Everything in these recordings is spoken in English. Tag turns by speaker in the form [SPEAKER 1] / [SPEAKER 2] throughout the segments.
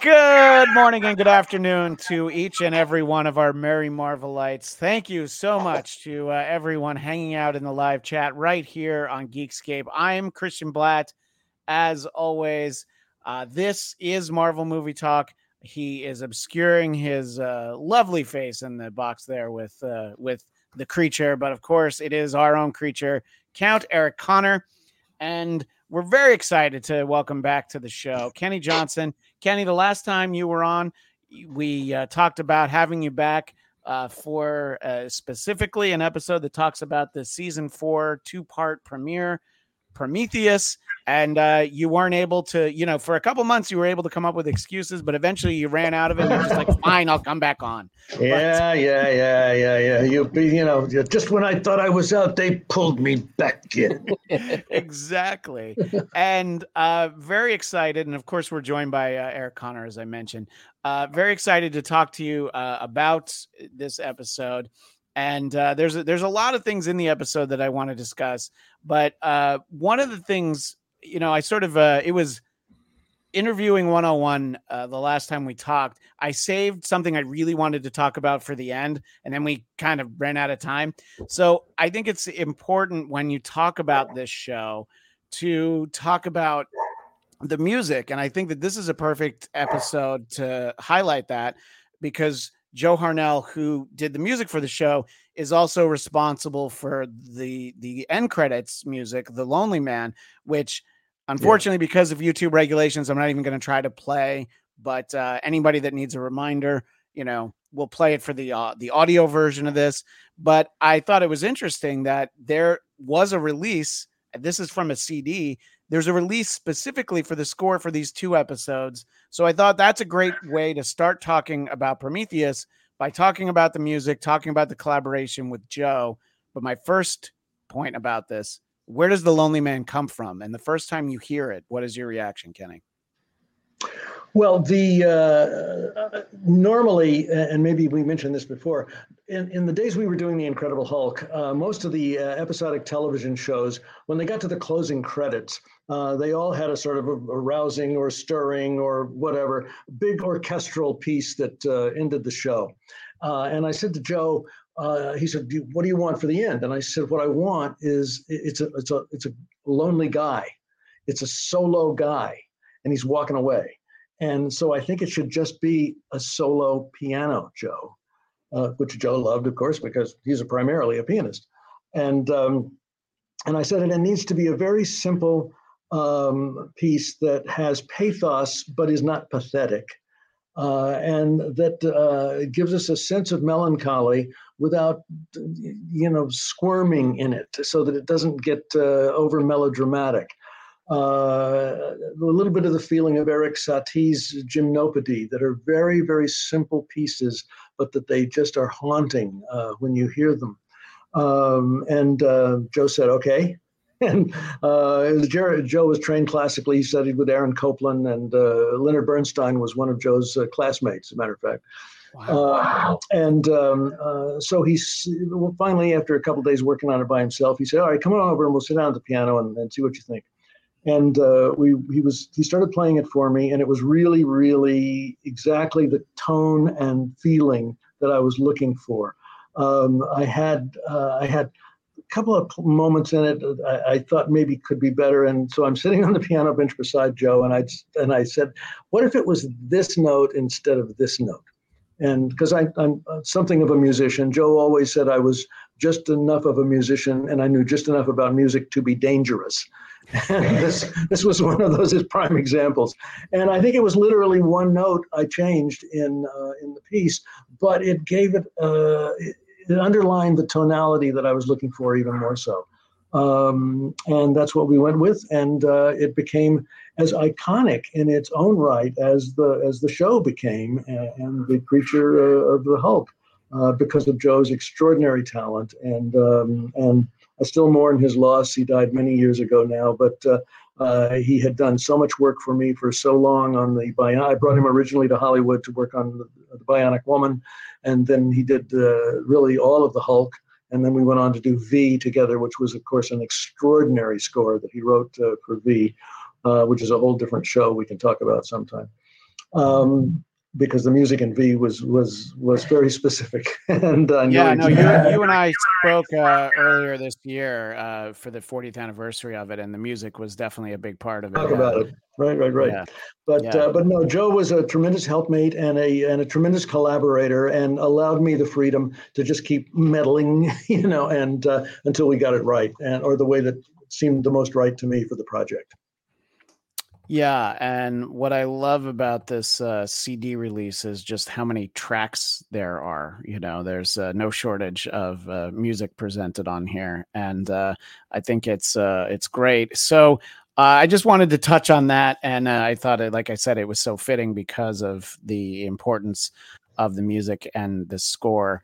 [SPEAKER 1] Good morning and good afternoon to each and every one of our Merry Marvelites. Thank you so much to uh, everyone hanging out in the live chat right here on Geekscape. I am Christian Bladt. As always, uh, this is Marvel Movie Talk. He is obscuring his uh, lovely face in the box there with uh, with the creature, but of course, it is our own creature, Count Eric Conner, and we're very excited to welcome back to the show Kenny Johnson. Kenny, the last time you were on, we uh, talked about having you back uh, for uh, specifically an episode that talks about the season four two part premiere, Prometheus. And uh, you weren't able to, you know, for a couple months you were able to come up with excuses, but eventually you ran out of it. And you're just like, fine, I'll come back on.
[SPEAKER 2] Yeah,
[SPEAKER 1] But-
[SPEAKER 2] yeah, yeah, yeah, yeah. You, you know, just when I thought I was out, they pulled me back in.
[SPEAKER 1] exactly. and uh, very excited. And of course, we're joined by uh, Eric Conner, as I mentioned. Uh, very excited to talk to you uh, about this episode. And uh, there's a, there's a lot of things in the episode that I want to discuss. But uh, one of the things, you know, I sort of uh, it was interviewing 101 uh, the last time we talked i saved something i really wanted to talk about for the end and then we kind of ran out of time so i think it's important when you talk about this show to talk about the music and i think that this is a perfect episode to highlight that because joe harnell who did the music for the show is also responsible for the the end credits music the lonely man which Unfortunately, because of YouTube regulations, I'm not even going to try to play. But uh, anybody that needs a reminder, you know, we'll play it for the uh, the audio version of this. But I thought it was interesting that there was a release. and This is from a CD. There's a release specifically for the score for these two episodes. So I thought that's a great way to start talking about Prometheus by talking about the music, talking about the collaboration with Joe. But my first point about this where does the lonely man come from and the first time you hear it what is your reaction kenny
[SPEAKER 2] Well, the uh, normally, and maybe we mentioned this before, in, in the days we were doing the Incredible Hulk, uh, most of the uh, episodic television shows, when they got to the closing credits, uh, they all had a sort of a, a rousing or stirring or whatever big orchestral piece that uh, ended the show. Uh, and I said to Joe, uh, he said, "Do- "What do you want for the end?" And I said, "What I want is it- it's a it's a it's a lonely guy, it's a solo guy, and he's walking away." And so I think it should just be a solo piano, Joe, uh, which Joe loved, of course, because he's a primarily a pianist. And um, and I said, and it needs to be a very simple um, piece that has pathos but is not pathetic, uh, and that uh, gives us a sense of melancholy without, you know, squirming in it, so that it doesn't get uh, over melodramatic uh, a little bit of the feeling of Eric Satie's Gymnopédies that are very, very simple pieces, but that they just are haunting uh, when you hear them. Um, and uh, Joe said, okay. And uh, Jer- Joe was trained classically. He studied with Aaron Copland, and uh, Leonard Bernstein was one of Joe's uh, classmates, as a matter of fact. Uh, and um, uh, so he well, finally, after a couple days working on it by himself, he said, "All right, come on over and we'll sit down at the piano and, and see what you think." And uh, we he was he started playing it for me, and it was really, really exactly the tone and feeling that I was looking for. Um, I had uh, I had couple of moments in it I, I, thought maybe could be better, and so I'm sitting on the piano bench beside Joe, and I and I said, "What if it was this note instead of this note?" And because I'm something of a musician, Joe always said I was just enough of a musician, and I knew just enough about music to be dangerous. this this was one of those prime examples, and I think it was literally one note I changed in uh, in the piece, but it gave it, uh, it, it underlined the tonality that I was looking for even more so, um, and that's what we went with, and uh, it became as iconic in its own right as the as the show became, and, and the creature uh, of the Hulk. Uh, because of Joe's extraordinary talent and um, and I still mourn his loss. He died many years ago now, but uh, he had done so much work for me for so long on the Bionic. I brought him originally to Hollywood to work on the, the Bionic Woman, and then he did uh, really all of the Hulk. And then we went on to do V together, which was, of course, an extraordinary score that he wrote uh, for V, uh, which is a whole different show we can talk about sometime. Um, because the music in V was was was very specific. and uh,
[SPEAKER 1] yeah, no, you, you and I spoke uh, earlier this year uh, for the 40th anniversary of it, and the music was definitely a big part of it.
[SPEAKER 2] Talk about it, right, right, right. Yeah. But yeah. Uh, but no, Joe was a tremendous helpmate and a and a tremendous collaborator, and allowed me the freedom to just keep meddling, you know, and uh, until we got it right, and or the way that seemed the most right to me for the project.
[SPEAKER 1] Yeah, and what I love about this uh, CD release is just how many tracks there are. You know, there's uh, no shortage of uh, music presented on here, and uh, I think it's uh, it's great. So uh, I just wanted to touch on that, and I thought, it, like I said, it was so fitting because of the importance of the music and the score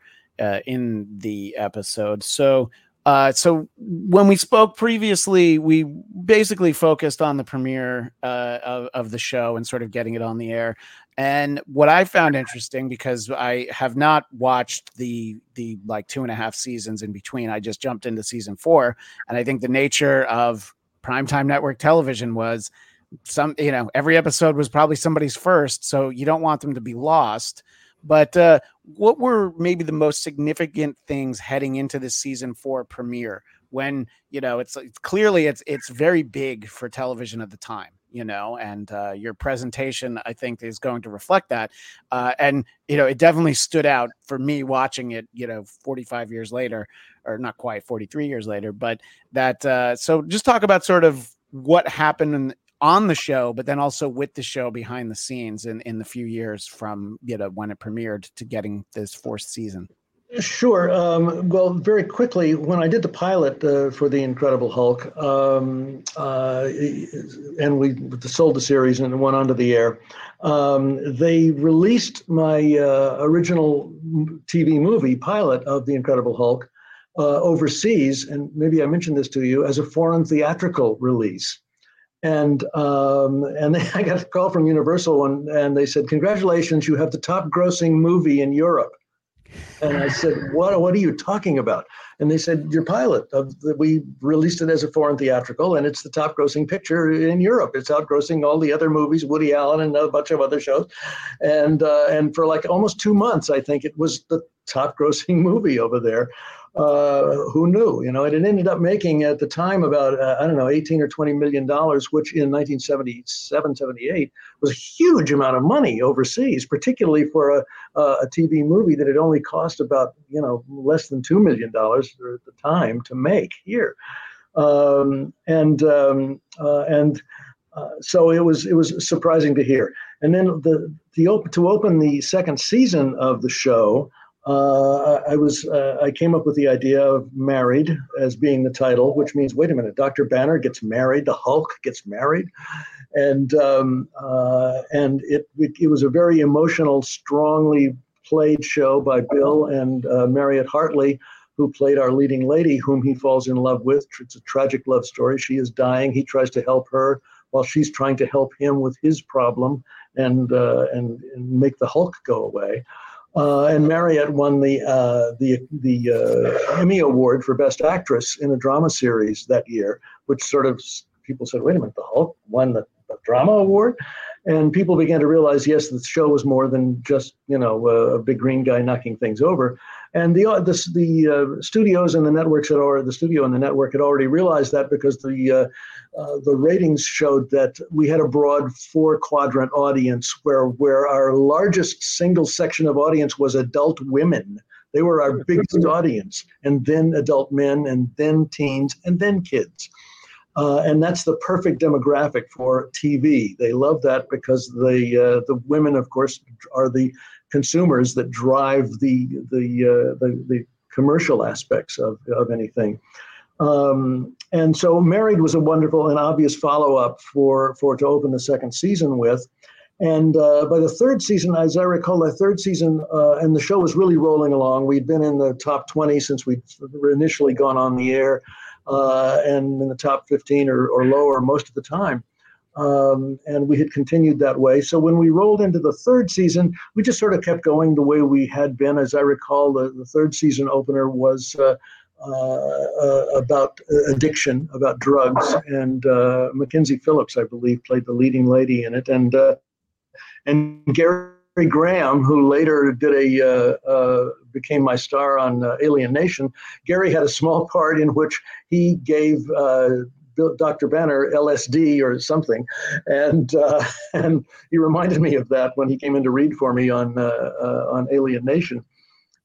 [SPEAKER 1] in the episode. So uh, so when we spoke previously, we basically focused on the premiere uh, of, of, the show and sort of getting it on the air. And what I found interesting because I have not watched the the like two and a half seasons in between. I just jumped into season four, and I think the nature of primetime network television was some you know every episode was probably somebody's first, so you don't want them to be lost. But uh, what were maybe the most significant things heading into the season four premiere? When you know it's, it's clearly it's it's very big for television at the time, you know, and uh, your presentation I think is going to reflect that. Uh, and you know, it definitely stood out for me watching it. You know, 45 years later, or not quite 43 years later, but that. Uh, so just talk about sort of what happened in, on the show, but then also with the show behind the scenes in, in the few years from you know when it premiered to getting this fourth season?
[SPEAKER 2] Sure. Um, well, very quickly, when I did the pilot uh, for the Incredible Hulk, um, uh, and we sold the series and it went onto the air, um, they released my uh, original TV movie pilot of the Incredible Hulk uh, overseas, and maybe I mentioned this to you as a foreign theatrical release. And um, and I got a call from Universal and, and they said, "Congratulations, you have the top grossing movie in Europe." And I said, "What? What are you talking about?" And they said, "Your pilot. Of the, we released it as a foreign theatrical, and it's the top grossing picture in Europe. It's outgrossing all the other movies, Woody Allen and a bunch of other shows, and uh, and for like almost two months, I think it was the top grossing movie over there." Uh, who knew? You know, and it ended up making at the time about uh, I don't know 18 or 20 million dollars, which in 1977, 78 was a huge amount of money overseas, particularly for a, a TV movie that had only cost about you know less than two million dollars at the time to make here, um, and um, uh, and. Uh, so it was it was surprising to hear, and then the the op- to open the second season of the show, uh, I was uh, I came up with the idea of married as being the title, which means wait a minute, Doctor Banner gets married, the Hulk gets married, and um, uh, and it, it, it was a very emotional, strongly played show by Bill and uh, Mariette Hartley, who played our leading lady, whom he falls in love with. It's a tragic love story. She is dying. He tries to help her while she's trying to help him with his problem and uh, and, and make the Hulk go away. Uh, and Mariette won the uh, the the uh, Emmy Award for Best Actress in a drama series that year, which sort of people said, "Wait a minute, the Hulk won the, the drama award," and people began to realize, yes, the show was more than just you know a big green guy knocking things over, And the uh, the, the uh, studios and the networks had already the studio and the network had already realized that because the uh, uh, the ratings showed that we had a broad four quadrant audience where where our largest single section of audience was adult women. They were our biggest audience, and then adult men, and then teens, and then kids. Uh, and that's the perfect demographic for TV. They love that because the uh, the women, of course, are the consumers that drive the the uh, the, the, commercial aspects of, of anything. Um, and so, Married was a wonderful and obvious follow up for for to open the second season with. And uh, by the third season, as I recall, the third season, uh, and the show was really rolling along. We'd been in the top 20 since we'd initially gone on the air uh, and in the top 15 or, or lower most of the time. Um, and we had continued that way. So when we rolled into the third season, we just sort of kept going the way we had been. As I recall, the, the third season opener was uh, uh, uh, about addiction, about drugs, and uh, Mackenzie Phillips, I believe, played the leading lady in it, and uh, and Gary Graham, who later did a uh, became my star on Alien Nation. Gary had a small part in which he gave Dr. Banner LSD or something, and uh, and he reminded me of that when he came in to read for me on uh, on Alien Nation.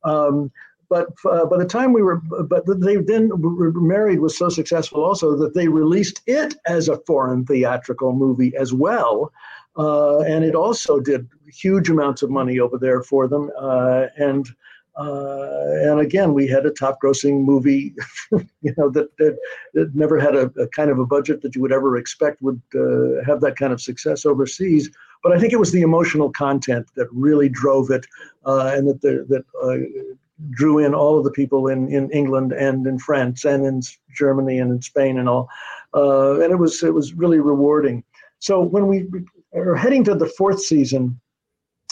[SPEAKER 2] Um, but by the time we were, but they then married was so successful also that they released it as a foreign theatrical movie as well. Uh, and it also did huge amounts of money over there for them. Uh, and uh, and again, we had a top-grossing movie, you know, that, that, that never had a, a, kind of a budget that you would ever expect would uh, have that kind of success overseas. But I think it was the emotional content that really drove it, uh, and that the, that uh, drew in all of the people in, in England and in France and in Germany and in Spain and all. and it was it was really rewarding. So when we are heading to the fourth season,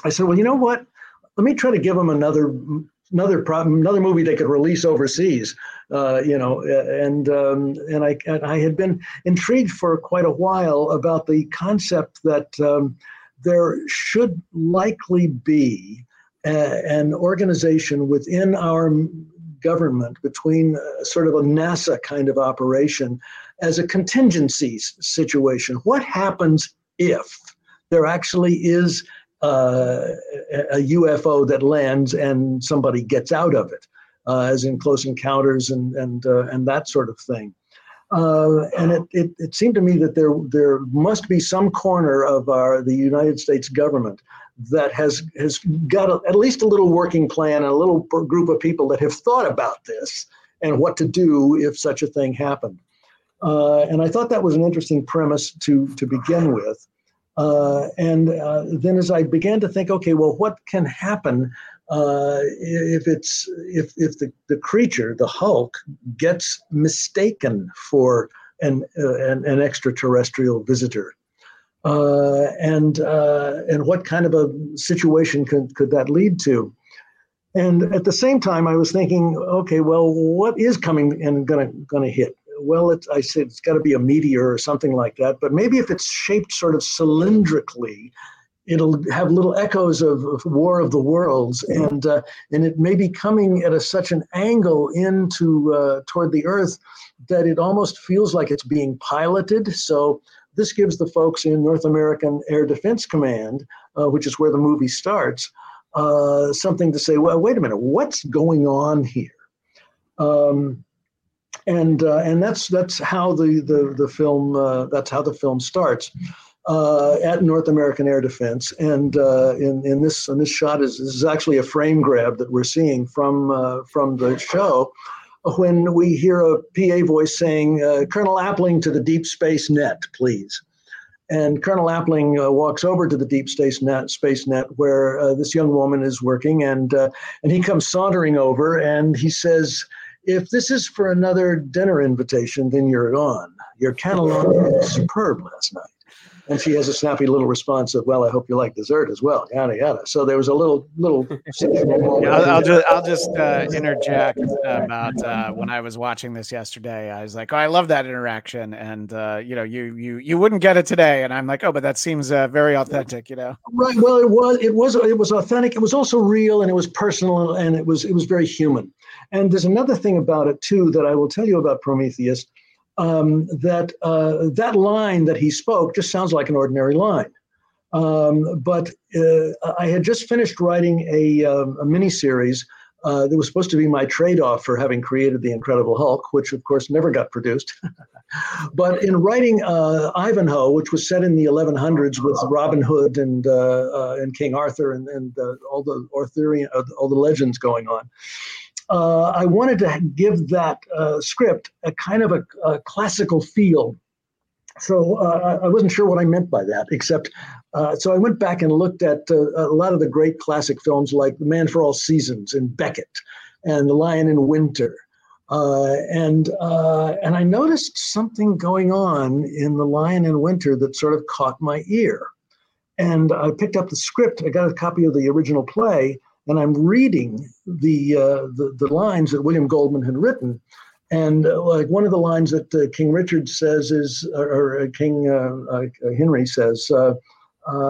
[SPEAKER 2] I said, well, you know what? Let me try to give them another another problem, another movie they could release overseas. Uh, you know, and um, and I and I had been intrigued for quite a while about the concept that um, there should likely be a, an organization within our government between uh, sort of a NASA kind of operation as a contingency situation. What happens if there actually is uh, a UFO that lands and somebody gets out of it, uh, as in Close Encounters and and uh, and that sort of thing. Uh, and it, it, it seemed to me that there there must be some corner of our the United States government that has has got a, at least a little working plan and a little group of people that have thought about this and what to do if such a thing happened. Uh, and I thought that was an interesting premise to to begin with. Uh, and uh, then as I began to think, okay, well, what can happen uh, if it's if if the, the creature, the Hulk, gets mistaken for an uh, an, an, extraterrestrial visitor? Uh, and uh, and what kind of a situation could, could that lead to? And at the same time, I was thinking, okay, well, what is coming and gonna gonna hit? Well, it, I said it's got to be a meteor or something like that. But maybe if it's shaped sort of cylindrically, it'll have little echoes of, of War of the Worlds, and uh, and it may be coming at a, such an angle into uh, toward the Earth that it almost feels like it's being piloted. So this gives the folks in North American Air Defense Command, uh, which is where the movie starts, uh, something to say. Well, wait a minute, what's going on here? Um, and uh, and that's that's how the the the film uh, that's how the film starts uh, at North American Air Defense. And uh, in in this in this shot is this is actually a frame grab that we're seeing from uh, from the show. When we hear a PA voice saying, uh, "Colonel Appling to the Deep Space Net, please," and Colonel Appling uh, walks over to the Deep Space Net, Space Net where uh, this young woman is working, and uh, and he comes sauntering over and he says, if this is for another dinner invitation, then you're on. Your cannelloni was superb last night. And she has a snappy little response of, "Well, I hope you like dessert as well." Yada yada. So there was a little little.
[SPEAKER 1] yeah, I'll, I'll, just I'll just uh, interject about uh, when I was watching this yesterday. I was like, "Oh, I love that interaction," and uh, you know, you you you wouldn't get it today, and I'm like, "Oh, but that seems uh, very authentic," you know.
[SPEAKER 2] Right. Well, it was it was it was authentic. It was also real, and it was personal, and it was it was very human. And there's another thing about it too that I will tell you about Prometheus um, that uh, that line that he spoke just sounds like an ordinary line. Um, but uh, I had just finished writing a, um, a mini series uh, that was supposed to be my trade off for having created The Incredible Hulk, which of course never got produced. but in writing uh, Ivanhoe, which was set in the 1100s with Robin Hood and, uh, uh, and King Arthur and, and all the Arthurian, all the legends going on uh, I wanted to give that uh, script a kind of a, a classical feel. So uh, I wasn't sure what I meant by that, except uh, so I went back and looked at uh, a lot of the great classic films like The Man for All Seasons and Becket and The Lion in Winter. Uh, and and I noticed something going on in The Lion in Winter that sort of caught my ear. And I picked up the script. I got a copy of the original play, and I'm reading the, uh, the, the lines that William Goldman had written, and uh, like one of the lines that uh, King Richard says is, or, or uh, King uh, uh, Henry says,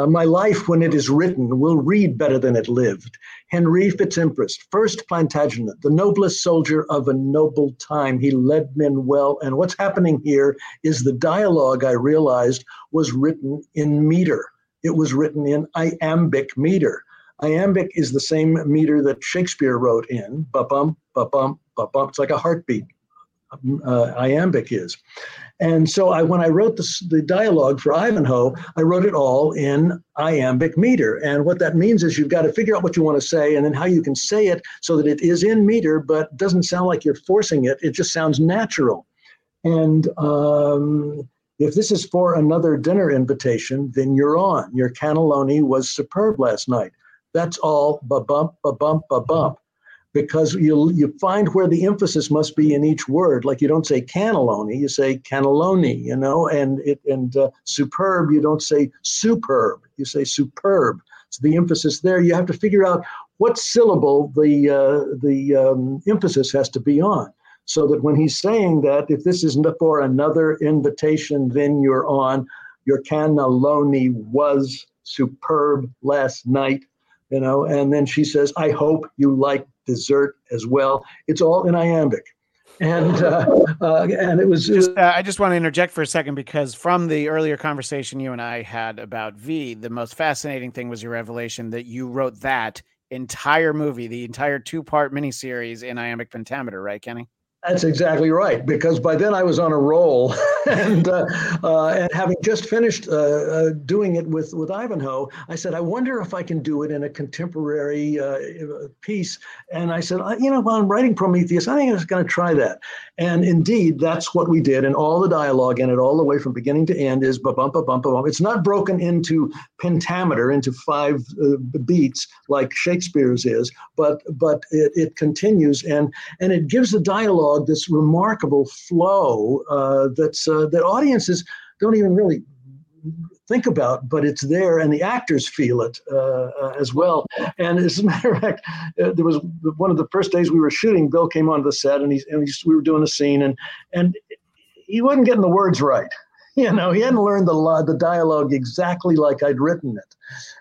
[SPEAKER 2] "My life, when it is written, will read better than it lived." Henry Fitz-Empress, first Plantagenet, the noblest soldier of a noble time, he led men well. And what's happening here is the dialogue I realized was written in meter. It was written in iambic meter. Iambic is the same meter that Shakespeare wrote in, ba-bum, ba-bum, ba-bum. It's like a heartbeat. Uh, iambic is. And so I, when I wrote this, the dialogue for Ivanhoe, I wrote it all in iambic meter. And what that means is you've got to figure out what you want to say and then how you can say it so that it is in meter, but doesn't sound like you're forcing it. It just sounds natural. And um, if this is for another dinner invitation, then you're on. Your cannelloni was superb last night. That's all ba bump, ba bump, ba bump. Because you you find where the emphasis must be in each word. Like you don't say cannelloni, you say cannelloni, you know, and it and uh, superb, you don't say superb, you say superb. So the emphasis there, you have to figure out what syllable the uh, the um, emphasis has to be on so that when he's saying that, if this isn't for another invitation, then you're on. Your cannelloni was superb last night you know and then she says i hope you like dessert as well it's all in iambic and uh, uh, and it was
[SPEAKER 1] just, uh, I just want to interject for a second because from the earlier conversation you and I had about V, the most fascinating thing was your revelation that you wrote that entire movie, the entire two part miniseries in iambic pentameter, right, Kenny?
[SPEAKER 2] That's exactly right. Because by then I was on a roll, and uh, uh, and having just finished uh, uh, doing it with with Ivanhoe, I said, I wonder if I can do it in a contemporary uh, piece. And I said, you know, while I'm writing Prometheus, I think I was going to try that. And indeed, that's what we did. And all the dialogue in it, all the way from beginning to end, is ba bump ba bump ba bump. It's not broken into pentameter, into five uh, beats like Shakespeare's is, but but it, it continues and and it gives the dialogue this remarkable flow uh, that's uh, that audiences don't even really think about, but it's there, and the actors feel it uh, uh as well. And as a matter of fact, uh, there was one of the first days we were shooting. Bill came onto the set, and, he, and he, we were doing a scene, and and he wasn't getting the words right. You know, he hadn't learned the the dialogue exactly like I'd written it,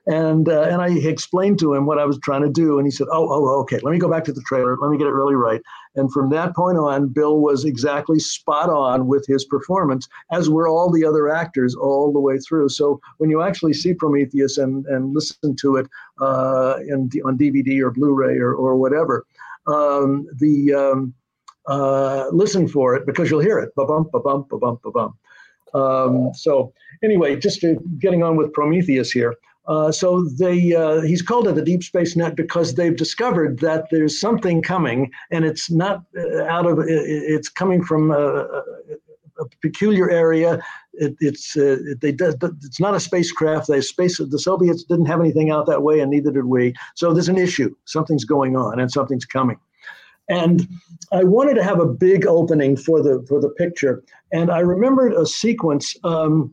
[SPEAKER 2] and uh, and I explained to him what I was trying to do, and he said, "Oh, oh, okay. Let me go back to the trailer. Let me get it really right." And from that point on, Bill was exactly spot on with his performance, as were all the other actors all the way through. So when you actually see Prometheus and and listen to it uh, in, on DVD or Blu-ray or or whatever, um, the um, uh, listen for it because you'll hear it. Ba bump, ba bump, ba bump, ba bump. Um, so anyway, just getting on with Prometheus here. Uh, so they uh, he's called it the Deep Space Net because they've discovered that there's something coming, and it's not uh, out of it's coming from a, a peculiar area. It, it's uh, they it's not a spacecraft. They space the Soviets didn't have anything out that way, and neither did we. So there's an issue. Something's going on, and something's coming. And I wanted to have a big opening for the for the picture. And I remembered a sequence um,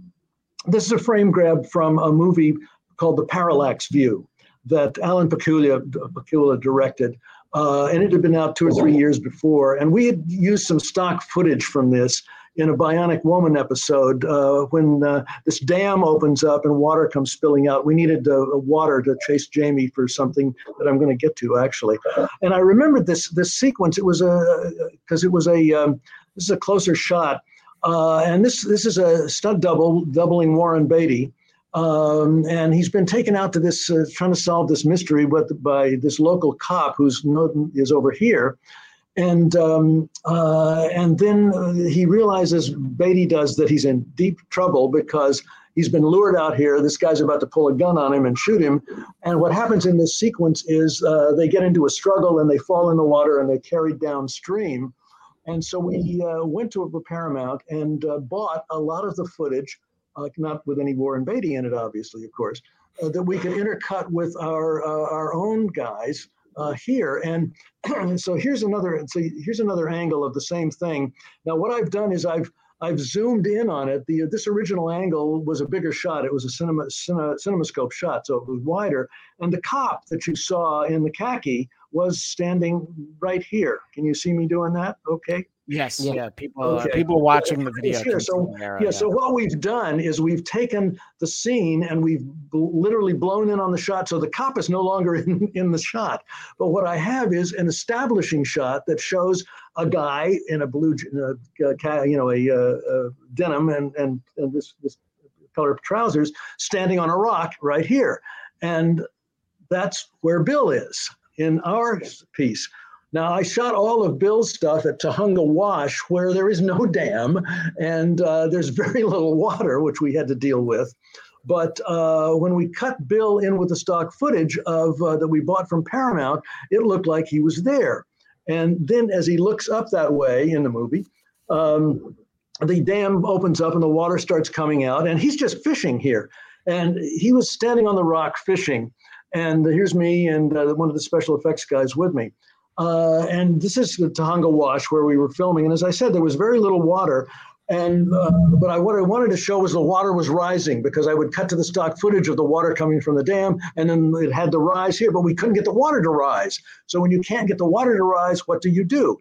[SPEAKER 2] this is a frame grab from a movie called The Parallax View that Alan Pakula, Pakula directed. Uh, and it had been out two or three years before. And we had used some stock footage from this in a Bionic Woman episode uh, when uh, this dam opens up and water comes spilling out. We needed uh, water to chase Jamie for something that I'm going to get to actually. And I remembered this this sequence. It was a because it was a um, this is a closer shot, uh, and this this is a stunt double doubling Warren Beatty. Um, and he's been taken out to this, uh, trying to solve this mystery, but by this local cop who's is over here, and um, uh, and then he realizes Beatty does that he's in deep trouble because he's been lured out here. This guy's about to pull a gun on him and shoot him. And what happens in this sequence is uh, they get into a struggle and they fall in the water and they're carried downstream. And so we uh, went to a Paramount and uh, bought a lot of the footage, uh, not with any Warren Beatty in it, obviously, of course, uh, that we could intercut with our our own guys uh, here. And so here's another so here's another angle of the same thing. Now what I've done is I've I've zoomed in on it. The this original angle was a bigger shot. It was a cinema, cinema cinemascope shot, so it was wider. And the cop that you saw in the khaki was standing right here. Can you see me doing that? Okay.
[SPEAKER 1] Yes, yeah. yeah. People, uh, okay. uh, people watching the video.
[SPEAKER 2] Here. So, yeah, yeah, So what we've done is we've taken the scene and we've b- literally blown in on the shot. So the cop is no longer in, in the shot. But what I have is an establishing shot that shows a guy in a blue, uh, you know, a, uh, denim and and, and this this color of trousers standing on a rock right here, and that's where Bill is in our piece. Now, I shot all of Bill's stuff at Tujunga Wash, where there is no dam and uh, there's very little water, which we had to deal with. But uh, when we cut Bill in with the stock footage of uh, that we bought from Paramount, it looked like he was there. And then, as he looks up that way in the movie, um, the dam opens up and the water starts coming out, and he's just fishing here. And he was standing on the rock fishing. And here's me and uh, one of the special effects guys with me. Uh, and this is the Tujunga Wash where we were filming. And as I said, there was very little water. And uh, but I, what I wanted to show was the water was rising because I would cut to the stock footage of the water coming from the dam, and then it had the rise here, but we couldn't get the water to rise. So when you can't get the water to rise, what do you do?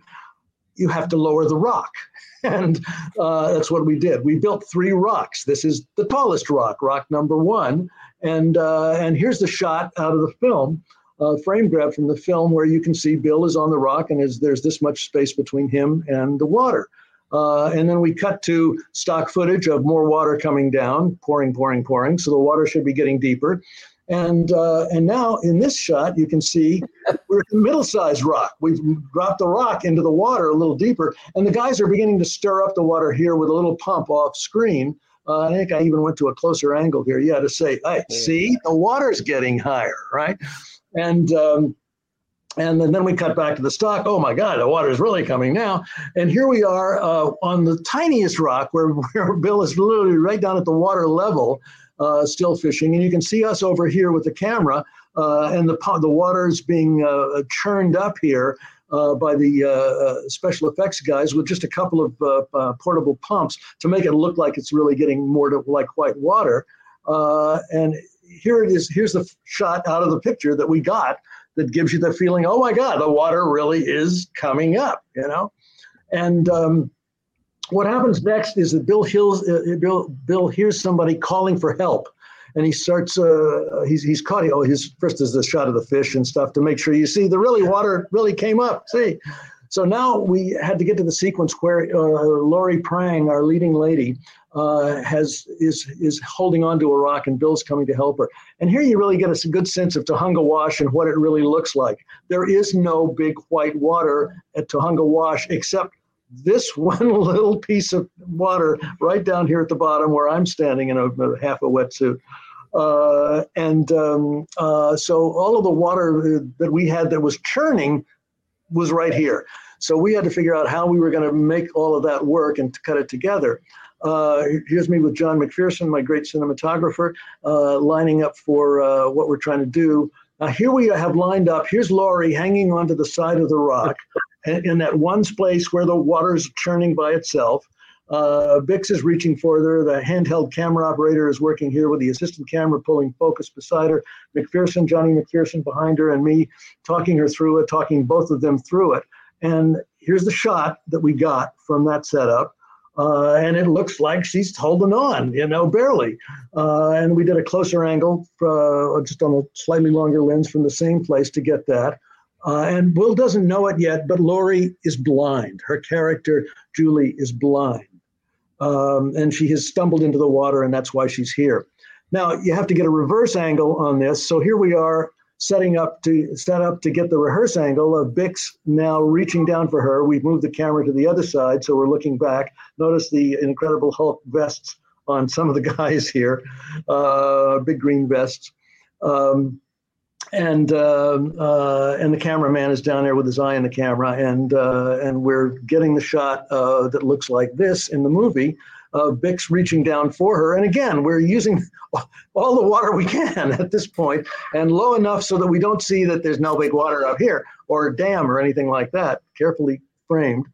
[SPEAKER 2] You have to lower the rock, and uh, that's what we did. We built three rocks. This is the tallest rock, rock number one, and uh, and here's the shot out of the film uh, frame grab from the film where you can see Bill is on the rock and is, there's this much space between him and the water. Uh, and then we cut to stock footage of more water coming down, pouring, pouring, pouring. So the water should be getting deeper. And uh, and now in this shot, you can see we're at the middle-sized rock. We've dropped the rock into the water a little deeper, and the guys are beginning to stir up the water here with a little pump off screen. Uh, I think I even went to a closer angle here. Yeah, to say, hey, see, the water's getting higher, right? And um, and then we cut back to the stock. Oh my God, the water is really coming now. And here we are uh, on the tiniest rock where, where Bill is literally right down at the water level, uh, still fishing. And you can see us over here with the camera, uh, and the the water is being uh, churned up here. Uh, by the uh, special effects guys with just a couple of portable pumps to make it look like it's really getting more to like white water. and here it is. Here's the shot out of the picture that we got that gives you the feeling, oh my God, the water really is coming up, you know? And um, what happens next is that Bill, Hills, uh, Bill, Bill hears somebody calling for help. And he starts, uh, he's, he's caught, oh, his first is the shot of the fish and stuff to make sure you see the really water really came up. See? So now we had to get to the sequence where uh, Laurie Prange, our leading lady, uh, has is is holding on to a rock, and Bill's coming to help her. And here you really get a good sense of Tujunga Wash and what it really looks like. There is no big white water at Tujunga Wash except this one little piece of water right down here at the bottom where I'm standing in a, a half a wetsuit. Uh, and um, uh, so all of the water that we had that was churning was right here. So we had to figure out how we were going to make all of that work and cut it together. Uh, here's me with John McPherson, my great cinematographer, uh, lining up for uh, what we're trying to do. Now, here we have lined up. Here's Laurie hanging onto the side of the rock in, that one place where the water's churning by itself. Uh, Bix is reaching further. The handheld camera operator is working here with the assistant camera pulling focus beside her. McPherson, Johnny McPherson behind her, and me talking her through it, talking both of them through it. And here's the shot that we got from that setup. Uh, and it looks like she's holding on, you know, barely. Uh, and we did a closer angle, uh, just on a slightly longer lens from the same place to get that. Uh, and Will doesn't know it yet, but Laurie is blind. Her character, Julie, is blind. Um, and she has stumbled into the water, and that's why she's here. Now, you have to get a reverse angle on this. So here we are setting up to set up to get the rehearse angle of Bix now reaching down for her. We've moved the camera to the other side, so we're looking back. Notice the Incredible Hulk vests on some of the guys here, uh, big green vests. Um, and uh, uh, and the cameraman is down there with his eye on the camera, and uh, and we're getting the shot uh, that looks like this in the movie of Bix reaching down for her. And again, we're using all the water we can at this point, and low enough so that we don't see that there's no big water up here or a dam or anything like that. Carefully framed.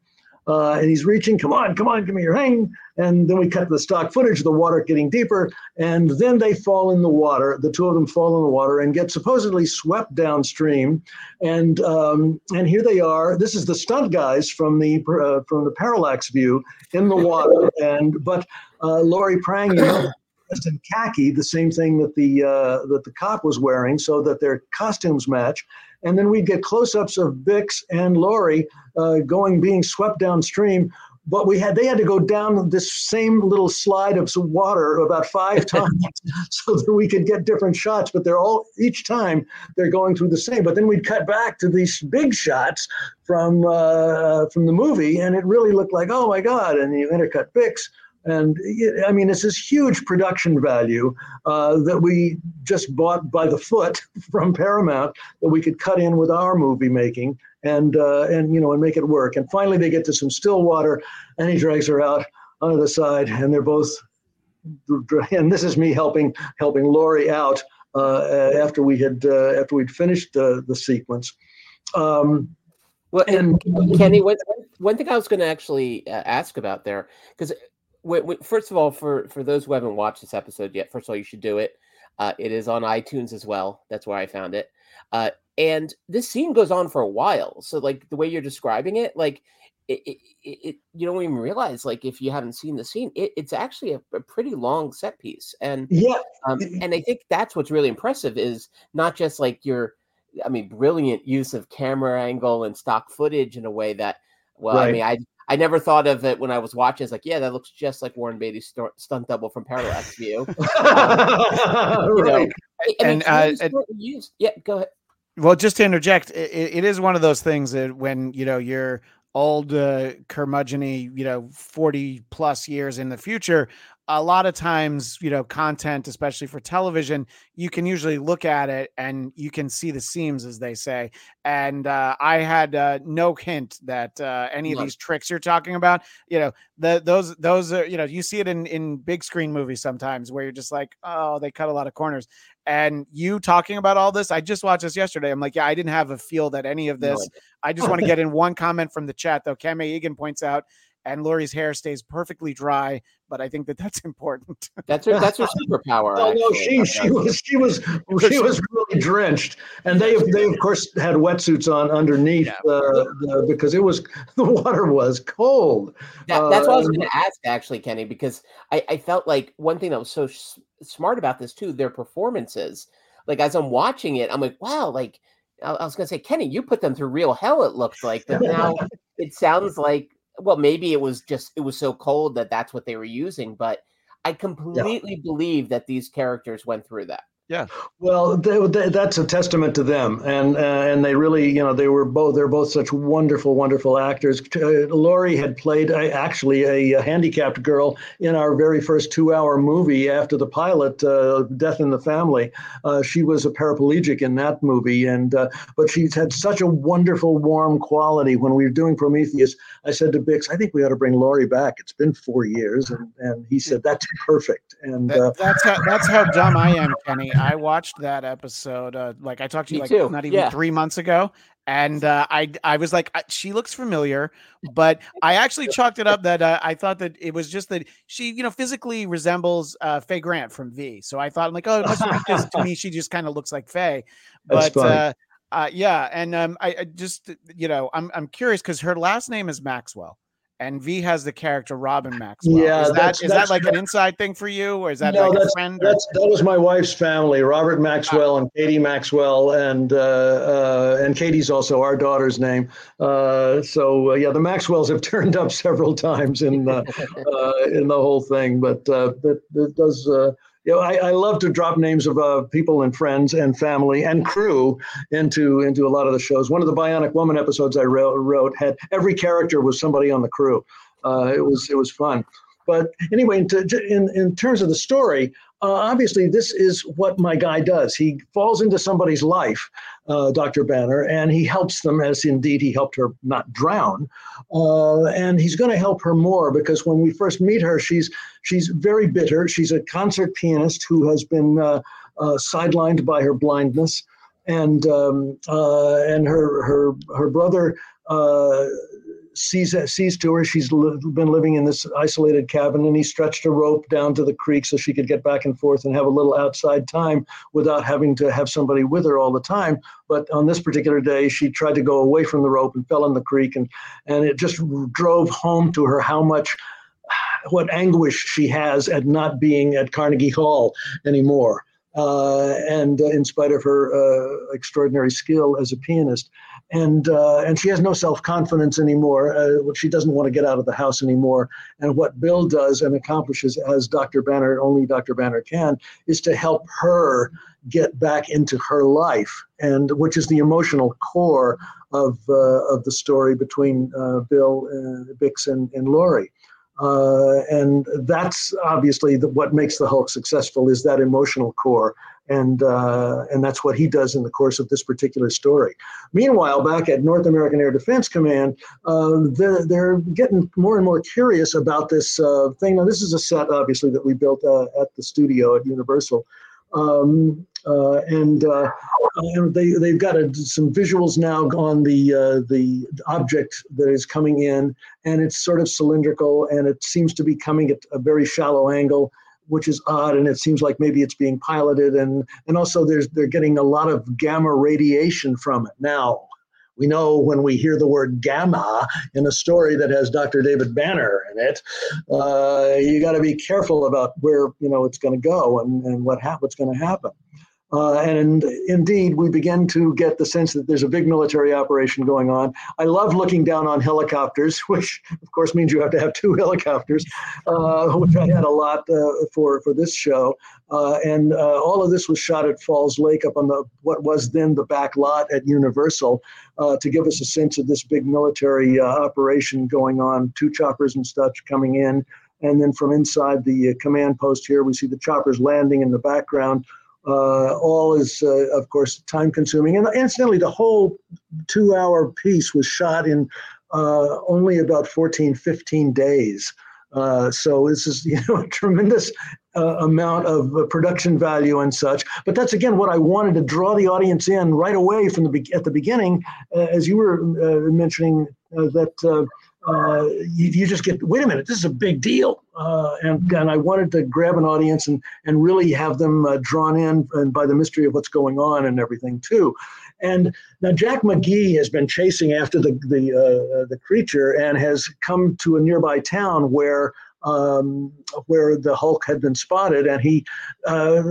[SPEAKER 2] Uh, and he's reaching, come on, come on, give me your hand. And then we cut the stock footage of the water getting deeper. And then they fall in the water. The two of them fall in the water and get supposedly swept downstream. And um, and here they are. This is the stunt guys from the uh, from the parallax view in the water. And but uh, Laurie Prange, you know, dressed in khaki, the same thing that the uh, that the cop was wearing, so that their costumes match. And then we'd get close-ups of Bix and Laurie uh, going, being swept downstream. But we had they had to go down this same little slide of some water about five times so that we could get different shots. But they're all each time they're going through the same. But then we'd cut back to these big shots from uh, from the movie, and it really looked like oh my god! And you intercut Bix and I mean, it's this huge production value uh, that we just bought by the foot from Paramount that we could cut in with our movie making and uh, and you know and make it work. And finally, they get to some still water, and he drags her out onto the side, and they're both. And this is me helping helping Laurie out uh, after we had uh, after we'd finished the the sequence. Um,
[SPEAKER 3] well, and, and Kenny, one, one thing I was going to actually uh, ask about there, because first of all, for for those who haven't watched this episode yet, first of all, you should do it. Uh, it is on iTunes as well. That's where I found it. Uh, and this scene goes on for a while. So, like the way you're describing it, like it, it, it you don't even realize, like if you haven't seen the scene, it, it's actually a, a, pretty long set piece. And
[SPEAKER 2] yeah,
[SPEAKER 3] um, and I think that's what's really impressive is not just like your, I mean, brilliant use of camera angle and stock footage in a way that, well, right. I mean, I I never thought of it when I was watching. It's like, yeah, that looks just like Warren Beatty's st- stunt double from Parallax View.
[SPEAKER 1] Um, you know, and uh,
[SPEAKER 3] used. yeah, go ahead.
[SPEAKER 1] Well, just to interject, it, it is one of those things that when you know you're old uh, curmudgeony, you know, 40 plus years in the future, a lot of times, you know, content, especially for television, you can usually look at it and you can see the seams, as they say. And uh, I had uh, no hint that uh, any of these tricks you're talking about, you know, the those those are, you know, you see it in in big screen movies sometimes where you're just like, oh, they cut a lot of corners. And you talking about all this, I just watched this yesterday. I'm like, yeah, I didn't have a feel that any of this. No. I just want to get in one comment from the chat though. Kame Egan points out and Laurie's hair stays perfectly dry. But I think that that's important.
[SPEAKER 3] That's her. That's her superpower.
[SPEAKER 2] oh no, she she was she was she was really drenched, and they they of course had wetsuits on underneath yeah. uh, the, because it was the water was cold.
[SPEAKER 3] That, that's uh, what I was uh, going to ask actually, Kenny, because I, I felt like one thing that was so sh- smart about this too, their performances. Like as I'm watching it, I'm like, wow, like I was going to say, Kenny, you put them through real hell. It looked like, but now it sounds like well, maybe it was just it was so cold that that's what they were using, but I completely yeah. believe that these characters went through that.
[SPEAKER 1] Yeah.
[SPEAKER 2] Well, they, they, that's a testament to them, and uh, and they really, you know, they were both they're both such wonderful, wonderful actors. Uh, Laurie had played a, actually a, a, handicapped girl in our very first two-hour movie after the pilot, uh, Death in the Family. Uh, she was a paraplegic in that movie, and uh, but she's had such a wonderful, warm quality. When we were doing Prometheus, I said to Bix, I think we ought to bring Laurie back. It's been four years, and and he said that's perfect. And
[SPEAKER 1] that, uh, that's how that's how dumb I am, Kenny. I watched that episode. Uh, like I talked to you, Me like too. not even yeah. three months ago, and uh, I I was like she looks familiar, but I actually chalked it up that uh, I thought that it was just that she you know physically resembles uh, Faye Grant from V. So I thought I'm like oh it must be just to me she just kind of looks like Faye, but uh, uh, yeah, and um, I, I just you know I'm I'm curious because her last name is Maxwell and V has the character Robin Maxwell. Yeah, is that is that like an inside thing for you, or is that no, like a friend?
[SPEAKER 2] That's, that was my wife's family, Robert Maxwell uh, and Katie Maxwell, and uh, uh, and Katie's also our daughter's name. Uh, so uh, yeah, the Maxwells have turned up several times in uh, in the whole thing, but it, that does you know, I, I, love to drop names of uh, people and friends and family and crew into into a lot of the shows. One of the Bionic Woman episodes I wrote, wrote had every character was somebody on the crew. Uh, it was it was fun. But anyway, in, in, in terms of the story, uh, obviously, this is what my guy does. He falls into somebody's life, uh, Dr. Banner, and he helps them, as indeed he helped her not drown. Uh, and he's going to help her more because when we first meet her, she's she's very bitter. She's a concert pianist who has been uh, uh, sidelined by her blindness, and um, uh, and her her her brother sees sees to her she's li- been living in this isolated cabin and he stretched a rope down to the creek so she could get back and forth and have a little outside time without having to have somebody with her all the time. But on this particular day she tried to go away from the rope and fell in the creek and and it just drove home to her how much what anguish she has at not being at Carnegie Hall anymore uh, and uh, in spite of her uh, extraordinary skill as a pianist and uh, and she has no self confidence anymore. Uh, she doesn't want to get out of the house anymore. And what Bill does and accomplishes, as Dr. Banner, only Dr. Banner can, is to help her get back into her life, and which is the emotional core of uh, of the story between uh, Bill, uh, Bix, and, and Laurie. Uh, and that's obviously the, what makes the Hulk successful is that emotional core, and uh, and that's what he does in the course of this particular story. Meanwhile, back at North American Air Defense Command, uh, they're, they're getting more and more curious about this uh, thing. Now, this is a set obviously that we built uh, at the studio at Universal. Um, uh, and, uh, and they they've got a, some visuals now on the the object that is coming in, and it's sort of cylindrical, and it seems to be coming at a very shallow angle, which is odd, and it seems like maybe it's being piloted, and and also there's they're getting a lot of gamma radiation from it now. We know when we hear the word gamma in a story that has Dr. David Banner in it, uh, you got to be careful about where you know it's going to go and, and what ha- what's going to happen. Uh, and indeed, we begin to get the sense that there's a big military operation going on. I love looking down on helicopters, which of course means you have to have two helicopters, uh, which I had a lot uh, for for this show. Uh, and uh, all of this was shot at Falls Lake, up on the what was then the back lot at Universal, uh, to give us a sense of this big military operation going on. Two choppers and such coming in. And then from inside the command post here, we see the choppers landing in the background all is, uh, of course, time consuming. And incidentally, the whole two hour piece was shot in uh, only about 14, 15 days. Uh, so this is you know a tremendous uh, amount of uh, production value and such. But that's again what I wanted to draw the audience in right away from the be- at the beginning, as you were mentioning that uh, you, you, just get wait a minute this is a big deal. Uh, and, and i wanted to grab an audience and, and really have them uh, drawn in and by the mystery of what's going on and everything too. And now jack mcgee has been chasing after the the, uh, the creature and has come to a nearby town where um, where the Hulk had been spotted, and he, uh,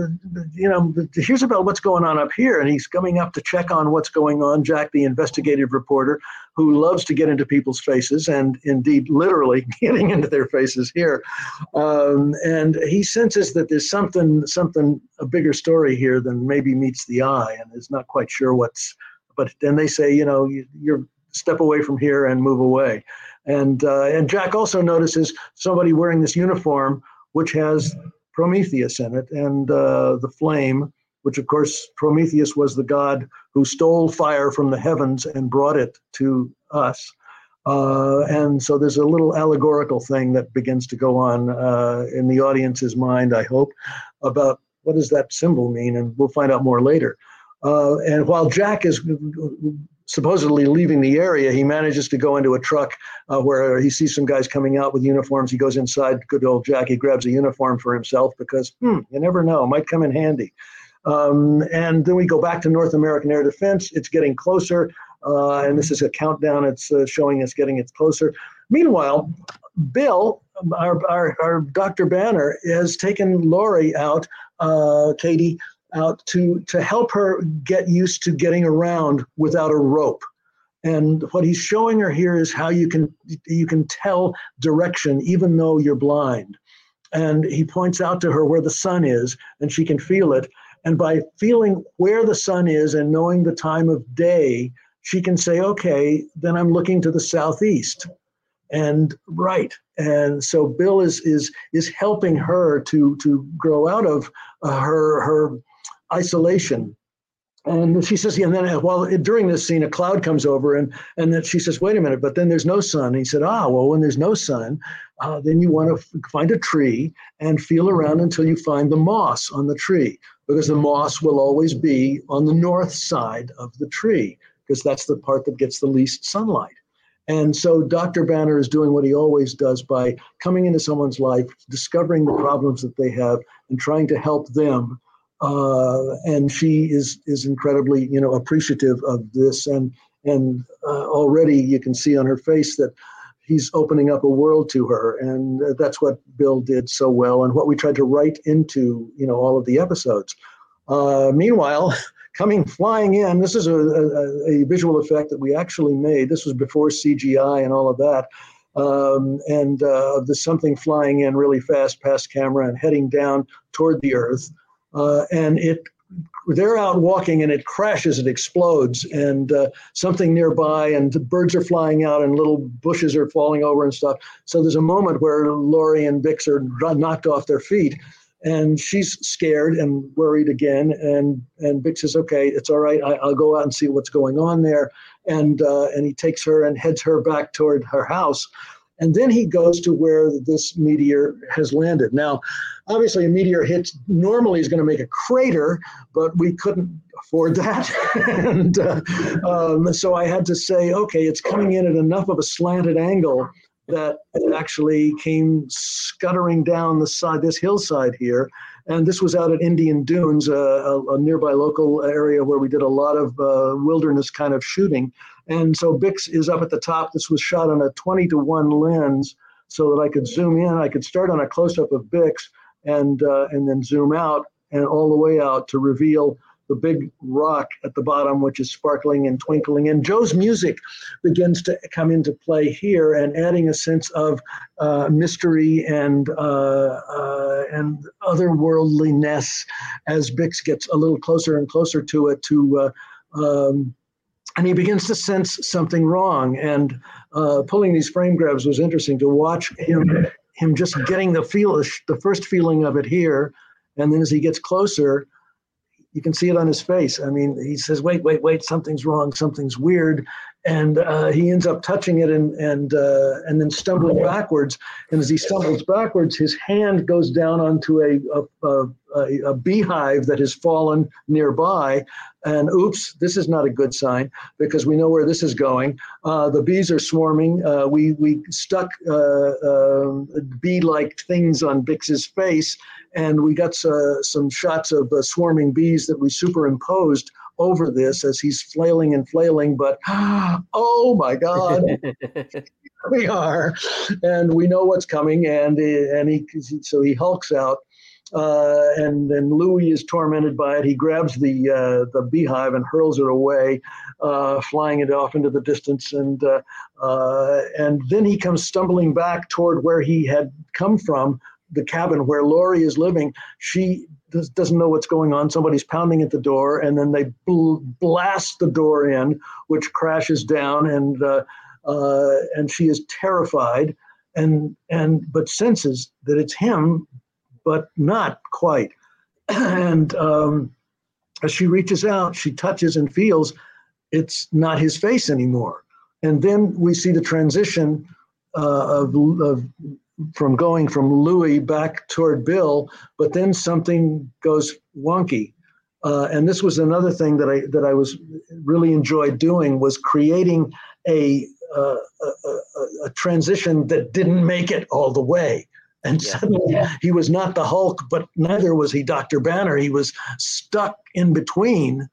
[SPEAKER 2] you know, hears about what's going on up here, and he's coming up to check on what's going on. Jack, the investigative reporter, who loves to get into people's faces, and indeed, literally getting into their faces here, um, and he senses that there's something, something a bigger story here than maybe meets the eye, and is not quite sure what's. But then they say, you know, you, you're step away from here and move away. And uh, and Jack also notices somebody wearing this uniform, which has Prometheus in it, and uh, the flame, which of course Prometheus was the god who stole fire from the heavens and brought it to us. Uh, and so there's a little allegorical thing that begins to go on uh, in the audience's mind, I hope, about what does that symbol mean, and we'll find out more later. Uh, and while Jack is supposedly leaving the area, he manages to go into a truck uh, where he sees some guys coming out with uniforms. He goes inside, good old Jackie grabs a uniform for himself because hmm, you never know, might come in handy. Um, and then we go back to North American Air Defense. It's getting closer, uh, and this is a countdown. It's uh, showing us getting it closer. Meanwhile, Bill, our, our, our Dr. Banner, has taken Laurie out, uh, Katie, out to to help her get used to getting around without a rope. And what he's showing her here is how you can you can tell direction even though you're blind. And he points out to her where the sun is, and she can feel it. And by feeling where the sun is and knowing the time of day, she can say, okay, then I'm looking to the southeast. And right. And so Bill is is is helping her to to grow out of uh, her her isolation. And she says, yeah, and then while during this scene, a cloud comes over, and and then she says, wait a minute, but then there's no sun. And he said, ah, well, when there's no sun, uh, then you want to f- find a tree and feel around until you find the moss on the tree, because the moss will always be on the north side of the tree, because that's the part that gets the least sunlight. And so Dr. Banner is doing what he always does by coming into someone's life, discovering the problems that they have, and trying to help them uh, and she is is incredibly you know appreciative of this. And and uh, already you can see on her face that he's opening up a world to her. And that's what bill did so well and what we tried to write into you know all of the episodes. Uh, meanwhile coming flying in this is a, a, a, visual effect that we actually made. This was before cgi and all of that. Um, and uh, the something flying in really fast past camera and heading down toward the earth uh, and it they're out walking and it crashes, it explodes, and uh, something nearby, and birds are flying out, and little bushes are falling over and stuff. So there's a moment where Laurie and Bix are knocked off their feet, and she's scared and worried again. And and Bix says, "Okay, it's all right. I, will go out and see what's going on there." And uh, and he takes her and heads her back toward her house. And then he goes to where this meteor has landed. Now, obviously, a meteor hits normally is going to make a crater, but we couldn't afford that. and uh, um, so I had to say, okay, it's coming in at enough of a slanted angle that it actually came scuttering down the side, this hillside here. And this was out at Indian Dunes, uh, a, a, nearby local area where we did a lot of uh, wilderness kind of shooting. And so Bix is up at the top. This was shot on a 20 to 1 lens so that I could zoom in. I could start on a close up of Bix and, uh, and then zoom out and all the way out to reveal the big rock at the bottom, which is sparkling and twinkling. And Joe's music begins to come into play here and adding a sense of uh, mystery and, uh, uh, and otherworldliness as Bix gets a little closer and closer to it to uh, um, and he begins to sense something wrong. And uh, pulling these frame grabs was interesting to watch him him just getting the feel the first feeling of it here, and then as he gets closer, you can see it on his face. I mean, he says, "Wait, wait, wait! Something's wrong. Something's weird." And uh, he ends up touching it and and uh, and then stumbling backwards. And as he stumbles backwards, his hand goes down onto a a, a, a beehive that has fallen nearby. And oops, this is not a good sign because we know where this is going. Uh, the bees are swarming. Uh, we we stuck uh, um, bee-like things on Bix's face and we got uh, some shots of swarming bees that we superimposed over this as he's flailing and flailing. But oh my God, we are, and we know what's coming. And and he so he hulks out. Uh, and then Louis is tormented by it. He grabs the uh, the beehive and hurls it away, uh, flying it off into the distance. And uh, uh, and then he comes stumbling back toward where he had come from the cabin where Laurie is living, she does, doesn't know what's going on. Somebody's pounding at the door, and then they bl- blast the door in, which crashes down, and uh, uh, and she is terrified, and and but senses that it's him, but not quite. and um, as she reaches out, she touches and feels it's not his face anymore. And then we see the transition uh, of, of from going from Louis back toward Bill, but then something goes wonky. Uh, and this was another thing that I that I was really enjoyed doing was creating a, uh, a, a, a transition that didn't make it all the way. And yeah. suddenly he was not the Hulk, but neither was he Dr. Banner. He was stuck in between.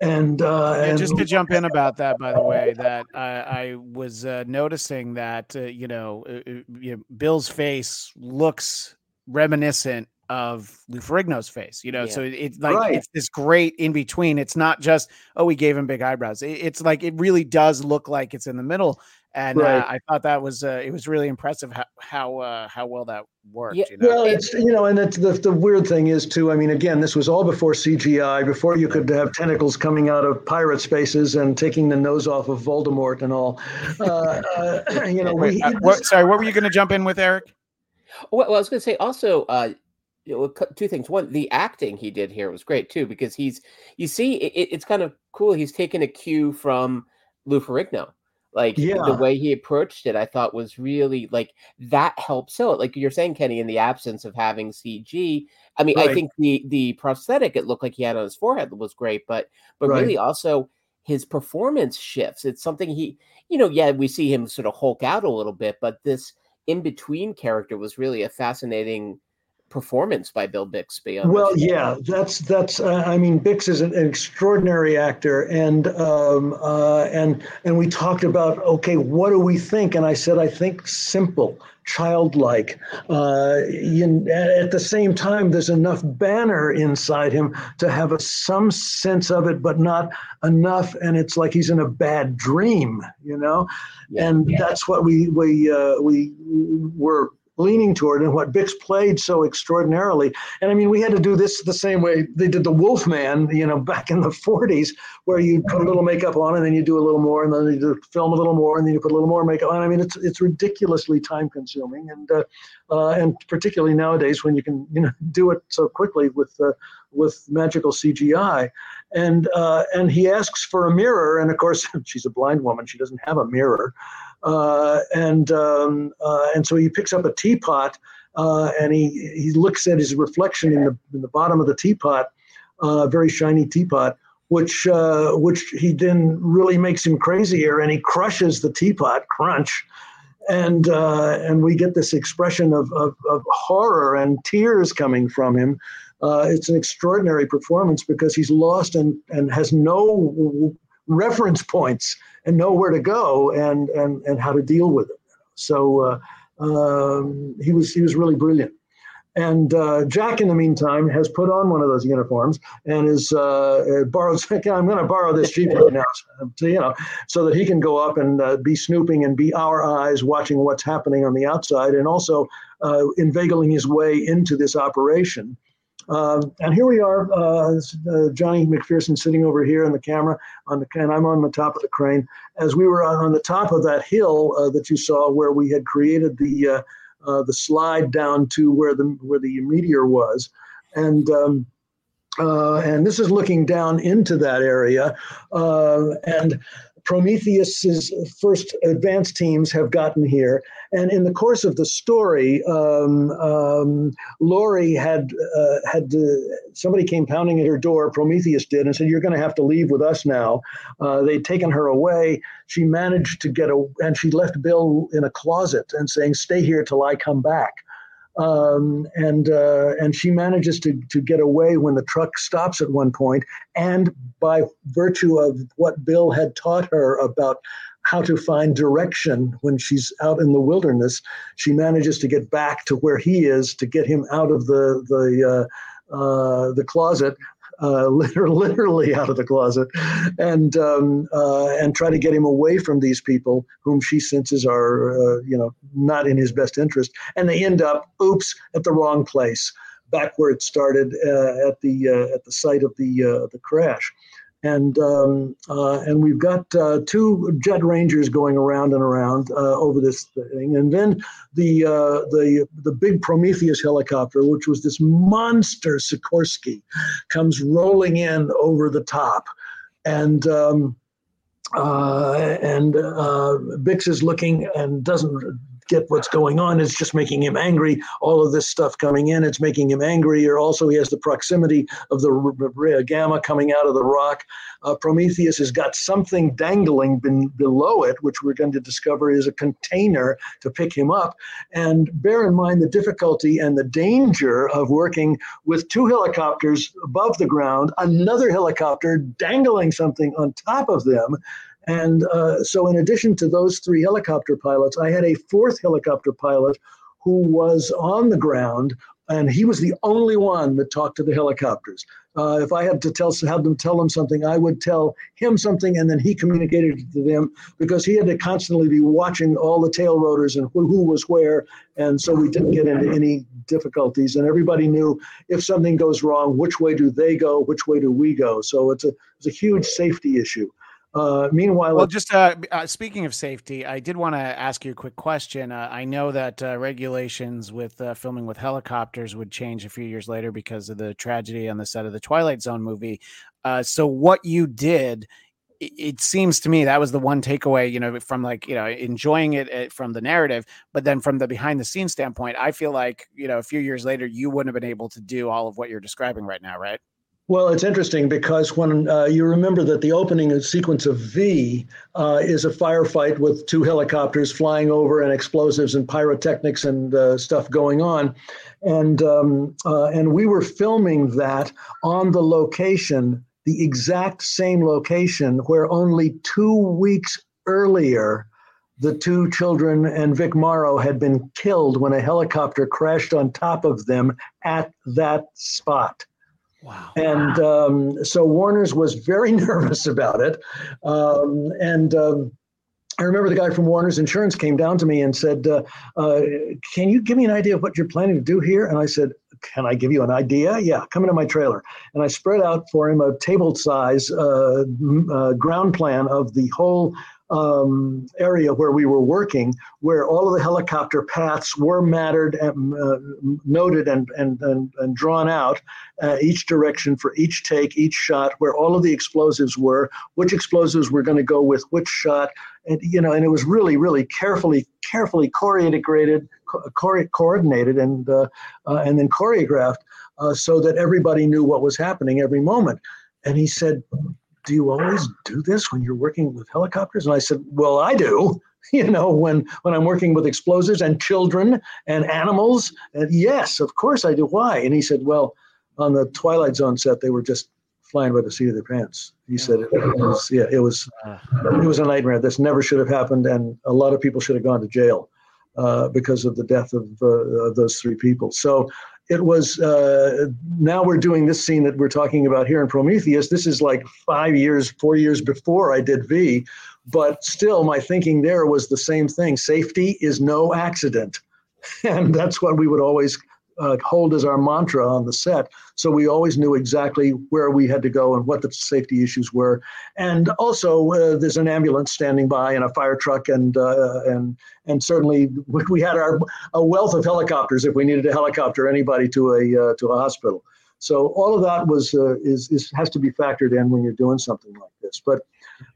[SPEAKER 2] And, uh,
[SPEAKER 1] yeah,
[SPEAKER 2] and
[SPEAKER 1] just to jump in about that, by the way, that I, I was uh, noticing that uh, you know, uh, uh, you know, Bill's face looks reminiscent of Lou Ferrigno's face, you know. Yeah. So it's like right. it's this great in between. It's not just oh we gave him big eyebrows. it's like it really does look like it's in the middle, and right. uh, I thought that was uh, it was really impressive how how uh, how well that worked.
[SPEAKER 2] Yeah,
[SPEAKER 1] you know?
[SPEAKER 2] well, it's you know, and it's the the weird thing is too. I mean, again, this was all before CGI, before you could have tentacles coming out of pirate spaces and taking the nose off of Voldemort and all. Uh, uh, you know,
[SPEAKER 1] Wait, we, what, sorry, what were you going to jump in with, Eric?
[SPEAKER 3] Well, I was going to say also. Uh, two things. One, the acting he did here was great too, because he's you see, it, it's kind of cool. He's taken a cue from Lou Ferrigno like yeah. the way he approached it, I thought was really like that helps sell it. Like you're saying, Kenny, in the absence of having CG, I mean, right. I think the the prosthetic it looked like he had on his forehead was great, but but right. really also his performance shifts. It's something he, you know, yeah, we see him sort of hulk out a little bit, but this in between character was really a fascinating performance by Bill Bixby.
[SPEAKER 2] well, yeah, that's that's. Uh, I mean, Bix is an, an extraordinary actor, and um, uh, and and we talked about okay, what do we think? And I said, I think simple, childlike. Uh, you, at the same time, there's enough banner inside him to have a, some sense of it, but not enough. And it's like he's in a bad dream, you know. Yeah, and yeah. that's what we we uh, we were leaning toward and what Bix played so extraordinarily. And I mean, we had to do this the same way they did the Wolfman, you know, back in the 40s, where you put a little makeup on and then you do a little more and then you film a little more and then you put a little more makeup on. I mean, it's it's ridiculously time consuming and uh, uh, and particularly nowadays when you can you know do it so quickly with uh, with magical CGI. And uh, and he asks for a mirror, and of course she's a blind woman; she doesn't have a mirror. Uh, and um, uh, and so he picks up a teapot uh, and he he looks at his reflection in the in the bottom of the teapot, uh, very shiny teapot, which uh, which he then really makes him crazier, and he crushes the teapot, crunch, and uh, and we get this expression of, of, of horror and tears coming from him. it's an extraordinary performance because he's lost and, and has no reference points and know where to go and and and how to deal with it. So uh, um, he was he was really brilliant. And uh, Jack, in the meantime, has put on one of those uniforms and is uh, borrowed. I'm going to borrow this jeep right now, so, you know, so that he can go up and uh, be snooping and be our eyes, watching what's happening on the outside, and also uh, inveigling his way into this operation. Um, and here we are, uh, uh, Johnny McPherson sitting over here in the camera, on the, and I'm on the top of the crane. As we were on the top of that hill uh, that you saw, where we had created the uh, uh, the slide down to where the where the meteor was, and um, uh, and this is looking down into that area, and Prometheus's first advanced teams have gotten here, and in the course of the story, um, um, Laurie had uh, had to, somebody came pounding at her door. Prometheus did, and said, "You're going to have to leave with us now." Uh, they'd taken her away. She managed to get a, and she left Bill in a closet and saying, "Stay here till I come back." Um, and uh, and she manages to to get away when the truck stops at one point, and by virtue of what Bill had taught her about how to find direction when she's out in the wilderness, she manages to get back to where he is to get him out of the the uh, uh, the closet uh, literally out of the closet, and um, uh, and try to get him away from these people whom she senses are uh, you know not in his best interest, and they end up oops at the wrong place, back where it started uh, at the uh, at the site of the uh, the crash and um, uh, and we've got uh, two jet rangers going around and around uh, over this thing, and then the uh, the the big Prometheus helicopter, which was this monster Sikorsky, comes rolling in over the top, and. Um, uh, and uh, Bix is looking and doesn't get what's going on. It's just making him angry. All of this stuff coming in, it's making him angrier. Also, he has the proximity of the r- gamma coming out of the rock. Uh, Prometheus has got something dangling ben- below it, which we're going to discover is a container to pick him up. And bear in mind the difficulty and the danger of working with two helicopters above the ground, another helicopter dangling something on top of them. And uh, so, in addition to those three helicopter pilots, I had a fourth helicopter pilot who was on the ground, and he was the only one that talked to the helicopters. Uh, if I had to tell have them tell him something, I would tell him something, and then he communicated it to them because he had to constantly be watching all the tail rotors and who, who was where, and so we didn't get into any difficulties. And everybody knew if something goes wrong, which way do they go, which way do we go. So it's a it's a huge safety issue. Uh, meanwhile,
[SPEAKER 1] well, just uh, uh, speaking of safety, I did want to ask you a quick question. Uh, I know that uh, regulations with uh, filming with helicopters would change a few years later because of the tragedy on the set of the Twilight Zone movie. so, what you did, it, it, seems to me that was the one takeaway, you know, from like you know enjoying it, it from the narrative, but then from the behind the scenes standpoint, I feel like you know a few years later you wouldn't have been able to do all of what you're describing right now, right?
[SPEAKER 2] Well, it's interesting because when uh, you remember that the opening sequence of V uh, is a firefight with two helicopters flying over and explosives and pyrotechnics and uh, stuff going on, and um, uh, and we were filming that on the location, the exact same location where only two weeks earlier the two children and Vic Morrow had been killed when a helicopter crashed on top of them at that spot.
[SPEAKER 1] Wow.
[SPEAKER 2] And um, so Warner's was very nervous about it. Um, and um, I remember the guy from Warner's Insurance came down to me and said, uh, uh, Can you give me an idea of what you're planning to do here? And I said, Can I give you an idea? Yeah, come into my trailer. And I spread out for him a table size uh, uh ground plan of the whole um, area where we were working, where all of the helicopter paths were mattered and uh, noted and, and, and, and drawn out, uh, each direction for each take, each shot, where all of the explosives were, which explosives were going to go with which shot, and you know, and it was really, really carefully, carefully choreograted, co- coordinated, and uh, uh, and then choreographed, uh, so that everybody knew what was happening every moment. And he said, do you always do this when you're working with helicopters? And I said, well, I do. You know, when when I'm working with explosives and children and animals, and yes, of course I do. Why? And he said, well, on the Twilight Zone set, they were just flying by the seat of their pants. He said it, it was yeah, it was it was a nightmare. This never should have happened, and a lot of people should have gone to jail uh, because of the death of, uh, of those three people. So it was uh, now we're doing this scene that we're talking about here in Prometheus. This is like five years, four years before I did V, but still my thinking there was the same thing. Safety is no accident. And that's what we would always uh, hold as our mantra on the set. So we always knew exactly where we had to go and what the safety issues were. And also, uh, there's an ambulance standing by and a fire truck, and uh, and and certainly we had our a wealth of helicopters if we needed a helicopter anybody to a uh, to a hospital. So all of that was uh, is, is has to be factored in when you're doing something like this. But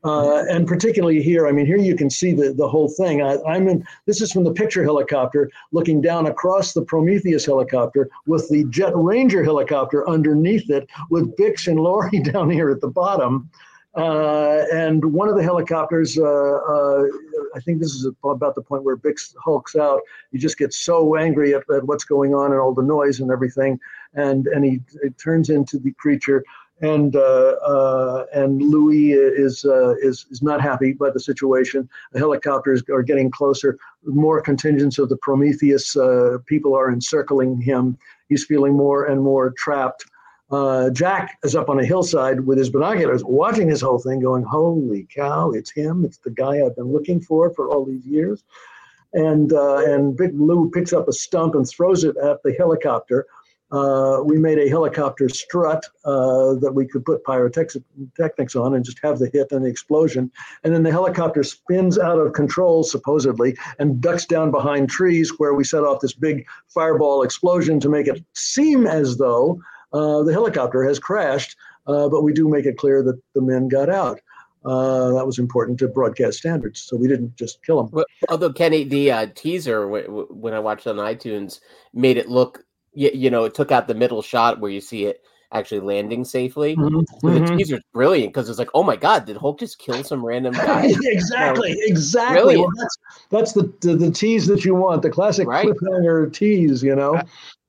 [SPEAKER 2] uh, and particularly here, I mean, here you can see the, the whole thing. I, am in, this is from the picture helicopter looking down across the Prometheus helicopter with the Jet Ranger helicopter underneath it with Bix and Laurie down here at the bottom. Uh, and one of the helicopters, uh, uh, I think this is about the point where Bix hulks out. He just gets so angry at, at what's going on and all the noise and everything, and and he turns into the creature and uh, uh, and Louis is uh, is is not happy by the situation. The helicopters are getting closer. More contingents of the Prometheus uh, people are encircling him. He's feeling more and more trapped. Uh, Jack is up on a hillside with his binoculars, watching this whole thing, going, "Holy cow! It's him! It's the guy I've been looking for for all these years." And uh, and Big Lou picks up a stump and throws it at the helicopter uh, we made a helicopter strut uh, that we could put pyrotechnics on and just have the hit and the explosion. And then the helicopter spins out of control, supposedly, and ducks down behind trees where we set off this big fireball explosion to make it seem as though uh, the helicopter has crashed. Uh, but we do make it clear that the men got out. uh, that was important to broadcast standards. So we didn't just kill them.
[SPEAKER 3] Although Kenny, the uh, teaser w- w- when I watched on iTunes made it look, you, you know, it took out the middle shot where you see it actually landing safely.
[SPEAKER 2] Mhm,
[SPEAKER 3] So
[SPEAKER 2] mhm.
[SPEAKER 3] The teaser's brilliant because it's like, oh my god, did Hulk just kill some random guy?
[SPEAKER 2] exactly, exactly.
[SPEAKER 3] Brilliant.
[SPEAKER 2] Well, that's that's the, the the tease that you want, the classic
[SPEAKER 3] Right.
[SPEAKER 2] cliffhanger tease. You know,
[SPEAKER 1] I-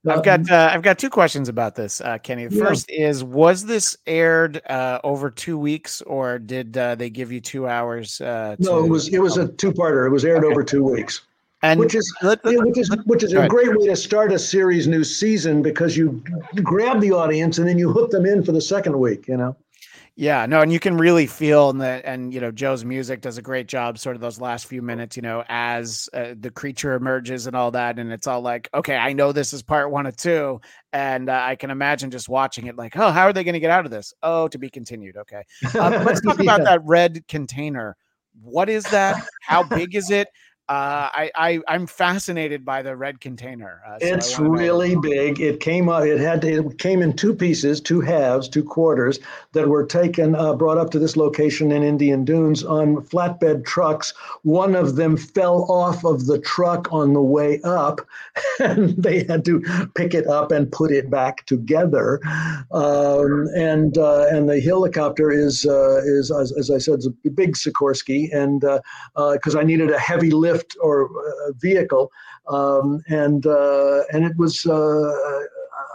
[SPEAKER 1] I've
[SPEAKER 2] Uh,
[SPEAKER 1] got uh, I've got two questions about this, uh, Kenny. The
[SPEAKER 2] Yeah.
[SPEAKER 1] first is: Was this aired uh, over two weeks, or did uh, they give you two hours? Uh,
[SPEAKER 2] no,
[SPEAKER 1] to-
[SPEAKER 2] it was it was a two parter. It was aired
[SPEAKER 1] Okay.
[SPEAKER 2] over two weeks.
[SPEAKER 1] And
[SPEAKER 2] which is
[SPEAKER 1] let- let-
[SPEAKER 2] which is which is a great way to start a series new season because you grab the audience and then you hook them in for the second week. You know.
[SPEAKER 1] Yeah, no, and you can really feel and that, and you know, Joe's music does a great job. Sort of those last few minutes, you know, as uh, the creature emerges and all that, and it's all like, okay, I know this is part one of two, and uh, I can imagine just watching it, like, oh, how are they going to get out of this? Oh, to be continued. Okay, um, let's talk about that red container. What is that? How big is it? Uh, I, I I'm fascinated by the red container. Uh, so
[SPEAKER 2] It's
[SPEAKER 1] know-
[SPEAKER 2] really big. It came out. It had. to, It came in two pieces, two halves, two quarters that were taken, uh, brought up to this location in Indian Dunes on flatbed trucks. One of them fell off of the truck on the way up, and they had to pick it up and put it back together. Um, and uh, and the helicopter is uh, is as, as I said, a big Sikorsky, and because I needed a heavy lift or uh, vehicle um, and uh, and it was uh,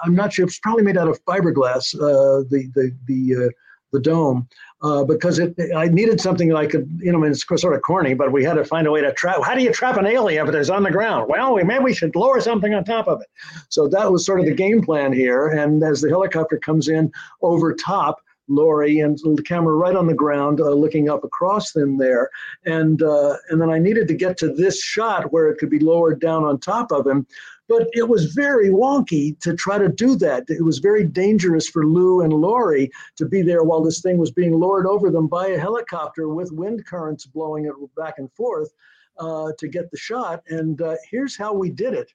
[SPEAKER 2] I'm not sure it's probably made out of fiberglass uh, the the the uh, the dome uh, because it I needed something that I could you know I mean, it's sort of corny but we had to find a way to trap how do you trap an alien if it's on the ground? Well we, maybe we should lower something on top of it. So that was sort of the game plan here and as the helicopter comes in over top Laurie and the camera right on the ground, uh, looking up across them there, and uh, and then I needed to get to this shot where it could be lowered down on top of him, but it was very wonky to try to do that. It was very dangerous for Lou and Laurie to be there while this thing was being lowered over them by a helicopter with wind currents blowing it back and forth uh, to get the shot. And uh, here's how we did it.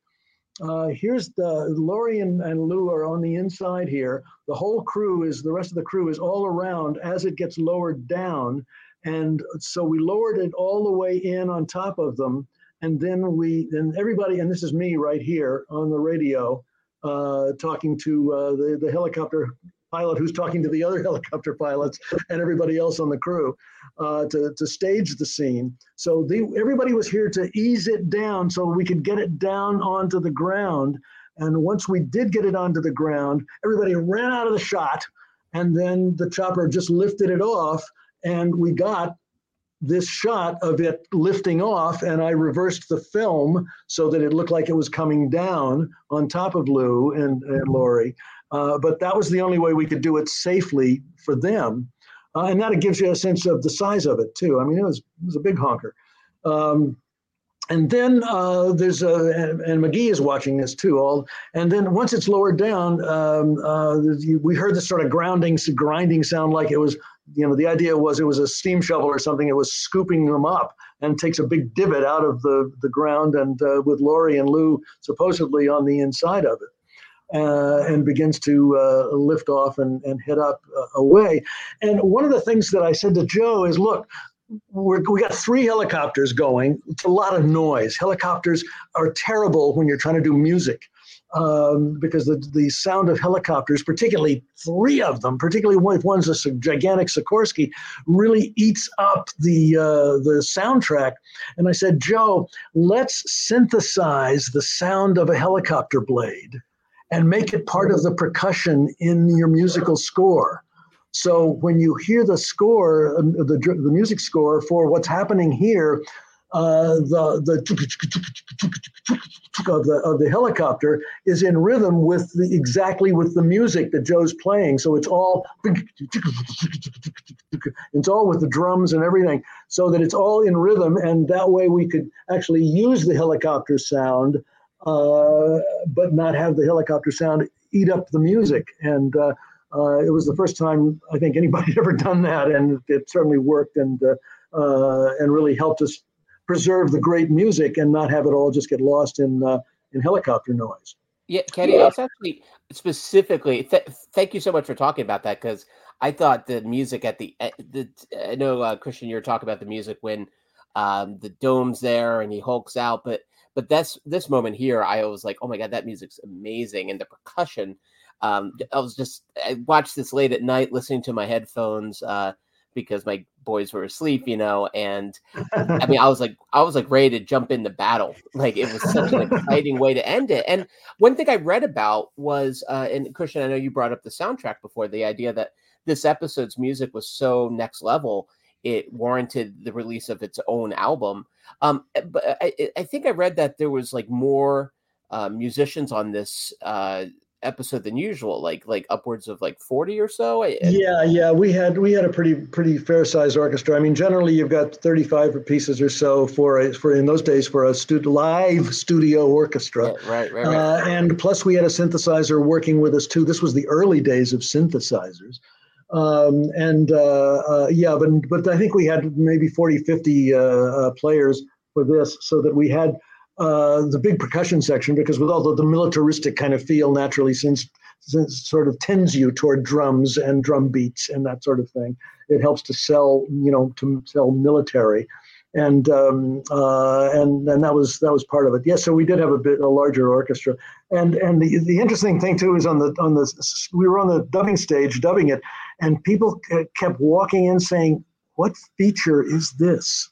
[SPEAKER 2] Uh, here's the Laurie and, and Lou are on the inside here. The whole crew is the rest of the crew is all around as it gets lowered down, and so we lowered it all the way in on top of them, and then we then everybody and this is me right here on the radio, uh, talking to uh, the the helicopter pilot who's talking to the other helicopter pilots and everybody else on the crew uh, to, to stage the scene. So everybody was here to ease it down so we could get it down onto the ground. And once we did get it onto the ground, everybody ran out of the shot. And then the chopper just lifted it off. And we got this shot of it lifting off. And I reversed the film so that it looked like it was coming down on top of Lou and, and Laurie. Uh, but that was the only way we could do it safely for them. Uh, and that gives you a sense of the size of it too. I mean, it was it was a big honker. Um, and then uh, there's a and, and McGee is watching this too. All and then once it's lowered down, um, uh, we heard this sort of grounding, grinding sound like it was. You know, the idea was it was a steam shovel or something. It was scooping them up and takes a big divot out of the the ground, and uh, with Laurie and Lou supposedly on the inside of it uh, and begins to uh, lift off and, and head up uh, away. And one of the things that I said to Joe is, look, we're, we got three helicopters going. It's a lot of noise. Helicopters are terrible when you're trying to do music. Um, because the, the sound of helicopters, particularly three of them, particularly one, if one's a gigantic Sikorsky, really eats up the uh, the soundtrack. And I said, Joe, let's synthesize the sound of a helicopter blade and make it part of the percussion in your musical score. So when you hear the score, um, the, the music score for what's happening here, uh, the the of the of the helicopter is in rhythm with the exactly with the music that Joe's playing. So it's all it's all with the drums and everything, so that it's all in rhythm, and that way we could actually use the helicopter sound uh, but not have the helicopter sound eat up the music. And uh, uh, it was the first time I think anybody had ever done that, and it certainly worked and uh, uh, and really helped us preserve the great music and not have it all just get lost in uh, in helicopter noise.
[SPEAKER 3] Yeah, Kenny, was actually specifically th- thank you so much for talking about that because I thought the music at the, the I know Christian, you're talking about the music when um, the dome's there and he hulks out, but but that's this moment here. I was like, oh my god, that music's amazing, and the percussion. Um, I was just I watched this late at night, listening to my headphones uh, because my boys were asleep, you know, and I mean, I was like, I was like ready to jump into battle. Like it was such an exciting way to end it. And one thing I read about was, uh, and Christian, I know you brought up the soundtrack before, the idea that this episode's music was so next level, it warranted the release of its own album. Um, eh, but I, I think I read that there was like more uh, musicians on this uh, episode than usual, like like upwards of like forty or so.
[SPEAKER 2] Yeah, yeah, we had we had a pretty pretty fair sized orchestra. I mean, generally you've got thirty five pieces or so for a, for in those days for a stud- live studio orchestra.
[SPEAKER 3] Yeah, right, right, right. Uh,
[SPEAKER 2] and plus we had a synthesizer working with us too. This was the early days of synthesizers. Um, and uh, uh, yeah, but but I think we had maybe 40, 50 uh, uh, players for this, so that we had uh, the big percussion section because with all the, the militaristic kind of feel naturally since, since sort of tends you toward drums and drum beats and that sort of thing it helps to sell you know to sell military and um, uh, and and that was that was part of it. Yes, so we did have a bit a larger orchestra, and and the the interesting thing too is on the on the we were on the dubbing stage dubbing it, and people kept walking in saying, "What feature is this?"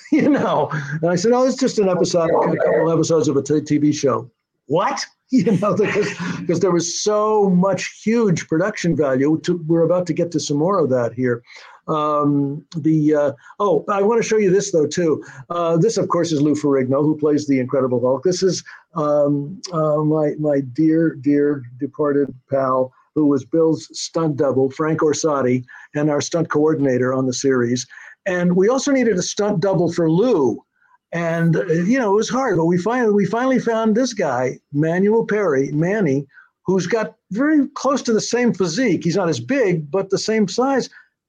[SPEAKER 2] you know. And I said, oh, it's just an episode, a couple episodes of a t- TV show. What? You know, because there was so much huge production value. To, we're about to get to some more of that here. Um, the uh, oh, I want to show you this though too. Uh, this, of course, is Lou Ferrigno, who plays the Incredible Hulk. This is um, uh, my my dear dear departed pal, who was Bill's stunt double, Frank Orsatti, and our stunt coordinator on the series. And we also needed a stunt double for Lou. And you know, it was hard, but we finally we finally found this guy, Manuel Perry, Manny, who's got very close to the same physique. He's not as big, but the same size,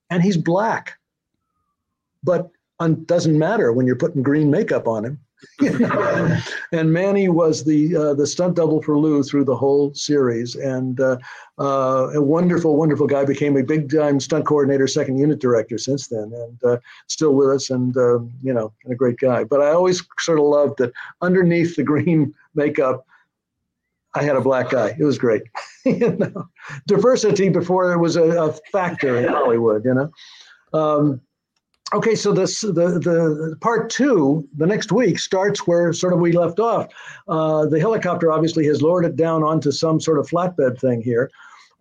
[SPEAKER 2] and he's black. But it doesn't matter when you're putting green makeup on him. and Manny was the uh, the stunt double for Lou through the whole series, and uh, uh, a wonderful, wonderful guy. Became a big time stunt coordinator, second unit director since then, and uh, still with us, and um, you know, and a great guy. But I always sort of loved that underneath the green makeup. I had a black guy. It was great. you know, diversity before it was a, a factor in Hollywood. You know, um, Okay, so this the the part two, the next week starts where sort of we left off. Uh, the helicopter obviously has lowered it down onto some sort of flatbed thing here,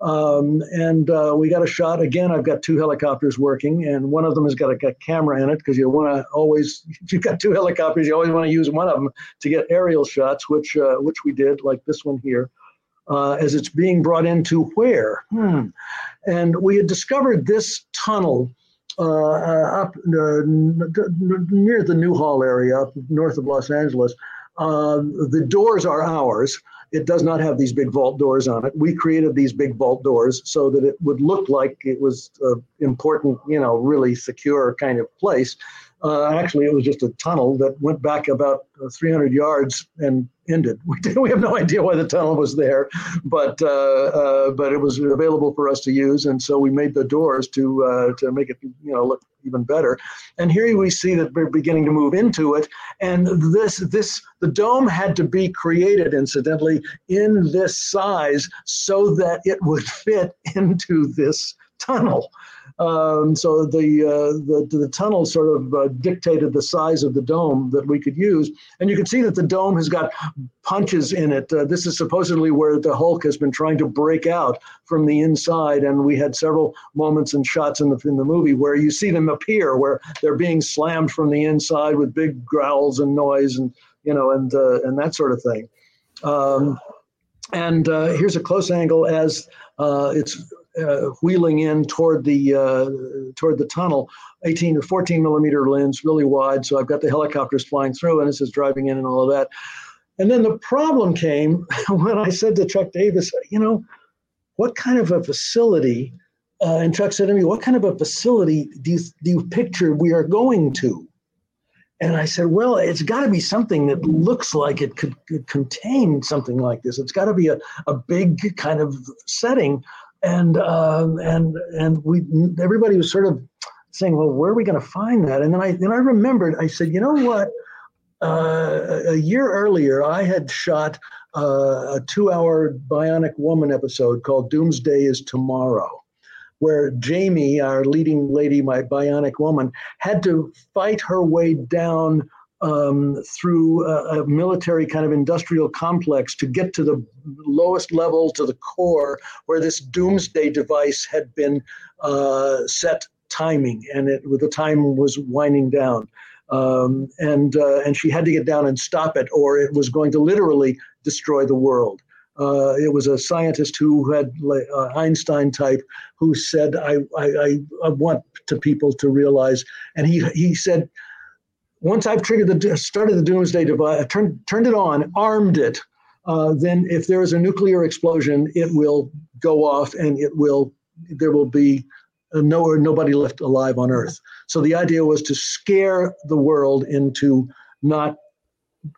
[SPEAKER 2] um, and uh, we got a shot again. I've got two helicopters working, and one of them has got a, a camera in it because you want to always. You've got two helicopters, you always want to use one of them to get aerial shots, which uh, which we did, like this one here. Uh, as it's being brought into where? Hmm. And we had discovered this tunnel Uh, uh, up uh, near the Newhall area, up north of Los Angeles. Uh, the doors are ours. It does not have these big vault doors on it. We created these big vault doors so that it would look like it was an important, you know, really secure kind of place. Uh, actually, it was just a tunnel that went back about 300 yards and ended. We, did, we have no idea why the tunnel was there, but uh, uh, but it was available for us to use, and so we made the doors to uh, to make it you know look even better. And here we see that we're beginning to move into it, and this this the dome had to be created, incidentally, in this size so that it would fit into this tunnel. Um, so the, uh, the the tunnel sort of uh, dictated the size of the dome that we could use, and you can see that the dome has got punches in it. Uh, this is supposedly where the Hulk has been trying to break out from the inside, and we had several moments and shots in the in the movie where you see them appear, where they're being slammed from the inside with big growls and noise, and you know, and uh, and that sort of thing. Um, and uh, here's a close angle as uh, it's uh, wheeling in toward the uh, toward the tunnel, 18 or 14 millimeter lens, really wide. So I've got the helicopters flying through, and this is driving in and all of that. And then the problem came when I said to Chuck Davis, you know, what kind of a facility? Uh, and Chuck said to me, "What kind of a facility do you do you picture we are going to?" And I said, well, it's got to be something that looks like it could, could contain something like this. It's got to be a, a big kind of setting and um, and and we everybody was sort of saying, well, where are we going to find that? And then I then I remembered. I said, you know what? Uh, a year earlier, I had shot uh, a two-hour Bionic Woman episode called "Doomsday Is Tomorrow." Where Jamie, our leading lady, my bionic woman, had to fight her way down um, through a, a, military kind of industrial complex to get to the lowest level, to the core, where this doomsday device had been uh, set timing, and it the time was winding down. Um, and uh, and she had to get down and stop it, or it was going to literally destroy the world. Uh, it was a scientist who had uh, Einstein type who said, I, I, I want to people to realize, and he, he said, once I've triggered the started the doomsday device, turned turned it on, armed it, uh, then if there is a nuclear explosion, it will go off and it will there will be no nobody left alive on Earth. So the idea was to scare the world into not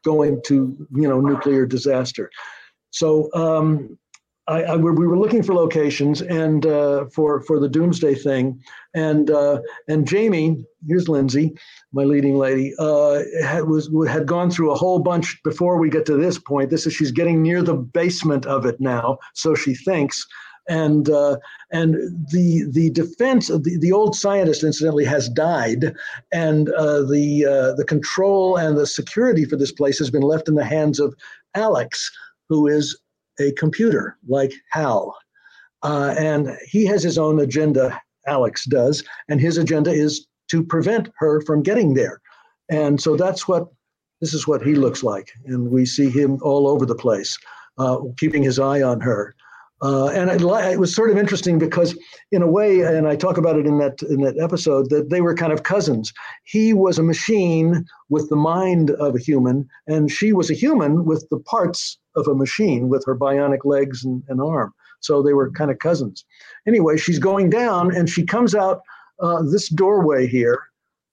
[SPEAKER 2] going to you know nuclear disaster. So um, I, I, we were looking for locations and uh, for for the doomsday thing, and uh, and Jamie, here's Lindsay, my leading lady, uh, had was had gone through a whole bunch before we get to this point. This is she's getting near the basement of it now, so she thinks, and uh, and the the defense of the, the old scientist incidentally has died, and uh, the uh, the control and the security for this place has been left in the hands of Alex, who is a computer like Hal. Uh, and he has his own agenda, Alex does, and his agenda is to prevent her from getting there. And so that's what this is what he looks like. And we see him all over the place, uh, keeping his eye on her. Uh, and it, it, was sort of interesting because, in a way, and I talk about it in that in that episode, that they were kind of cousins. He was a machine with the mind of a human, and she was a human with the parts of a machine, with her bionic legs and, and arm. So they were kind of cousins. Anyway, she's going down, and she comes out uh, this doorway here,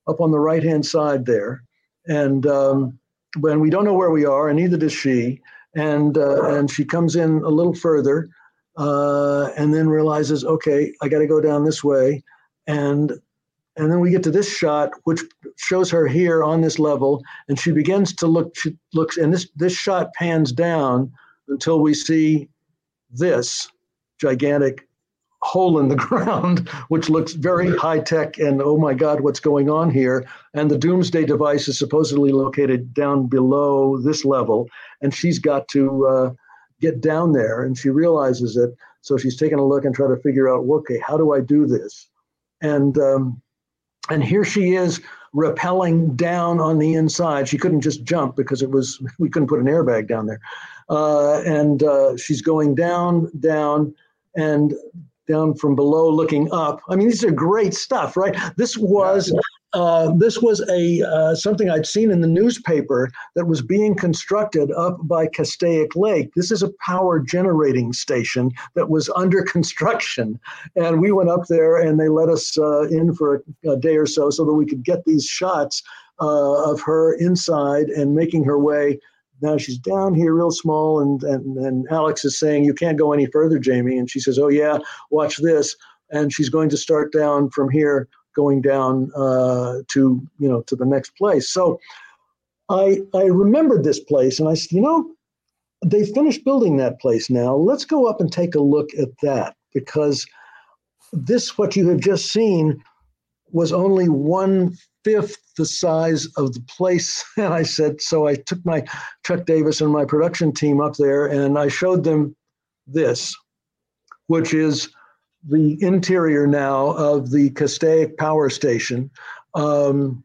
[SPEAKER 2] up on the right hand side there, and um, when we don't know where we are, and neither does she. And uh, and she comes in a little further uh, and then realizes, okay, I got to go down this way, and and then we get to this shot, which shows her here on this level, and she begins to look. She looks, and this this shot pans down until we see this gigantic hole in the ground, which looks very high tech. And oh my God, what's going on here? And the doomsday device is supposedly located down below this level, and she's got to. Uh, get down there and she realizes it. So she's taking a look and trying to figure out, okay, how do I do this? And um, and here she is rappelling down on the inside. She couldn't just jump because it was we couldn't put an airbag down there. Uh, and uh, she's going down, down, and down from below looking up. I mean, these are great stuff, right? This was uh, this was a uh, something I'd seen in the newspaper that was being constructed up by Castaic Lake. This is a power generating station that was under construction, and we went up there and they let us uh, in for a, a, day or so so that we could get these shots uh, of her inside and making her way. Now she's down here, real small, and, and and Alex is saying, "You can't go any further, Jamie." And she says, "Oh yeah, watch this." And she's going to start down from here going down uh, to you know to the next place. So I I remembered this place and I said, you know, they finished building that place now. Let's go up and take a look at that because this what you have just seen was only one fifth the size of the place. And I said, so I took my Chuck Davis and my production team up there and I showed them this, which is the interior now of the Castaic Power Station. Um,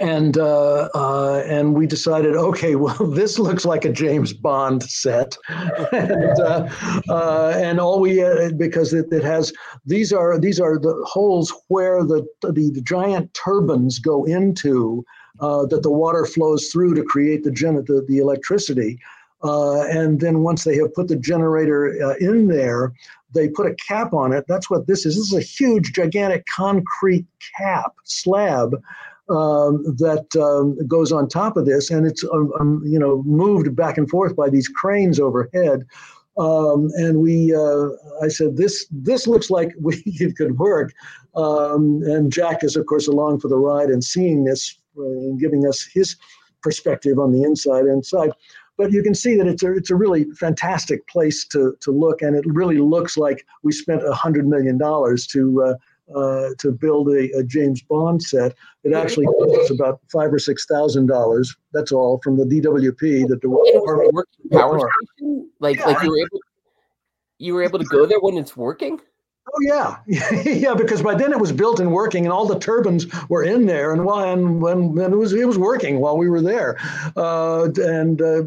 [SPEAKER 2] and uh, uh, and we decided, okay, well, this looks like a James Bond set, and, uh, uh, and all we uh, because it, it has these are these are the holes where the the, the giant turbines go into uh, that the water flows through to create the gen- the, the electricity. Uh, and then once they have put the generator uh, in there, they put a cap on it. That's what this is. This is a huge, gigantic concrete cap slab um, that um, goes on top of this, and it's um, um you know moved back and forth by these cranes overhead. Um, and we, uh, I said, this this looks like we it could work. Um, and Jack is, of course, along for the ride and seeing this uh, and giving us his perspective on the inside inside. But you can see that it's a it's a really fantastic place to to look, and it really looks like we spent a hundred million dollars to. Uh, uh, to build a, a, James Bond set. It actually costs about five or six thousand dollars. That's all from the DWP, that the Department
[SPEAKER 3] Power Station. Like, yeah. like you were able, you were able to go there when it's working.
[SPEAKER 2] Oh yeah, yeah. Because by then it was built and working, and all the turbines were in there, and when when, when it was it was working while we were there, uh, and uh,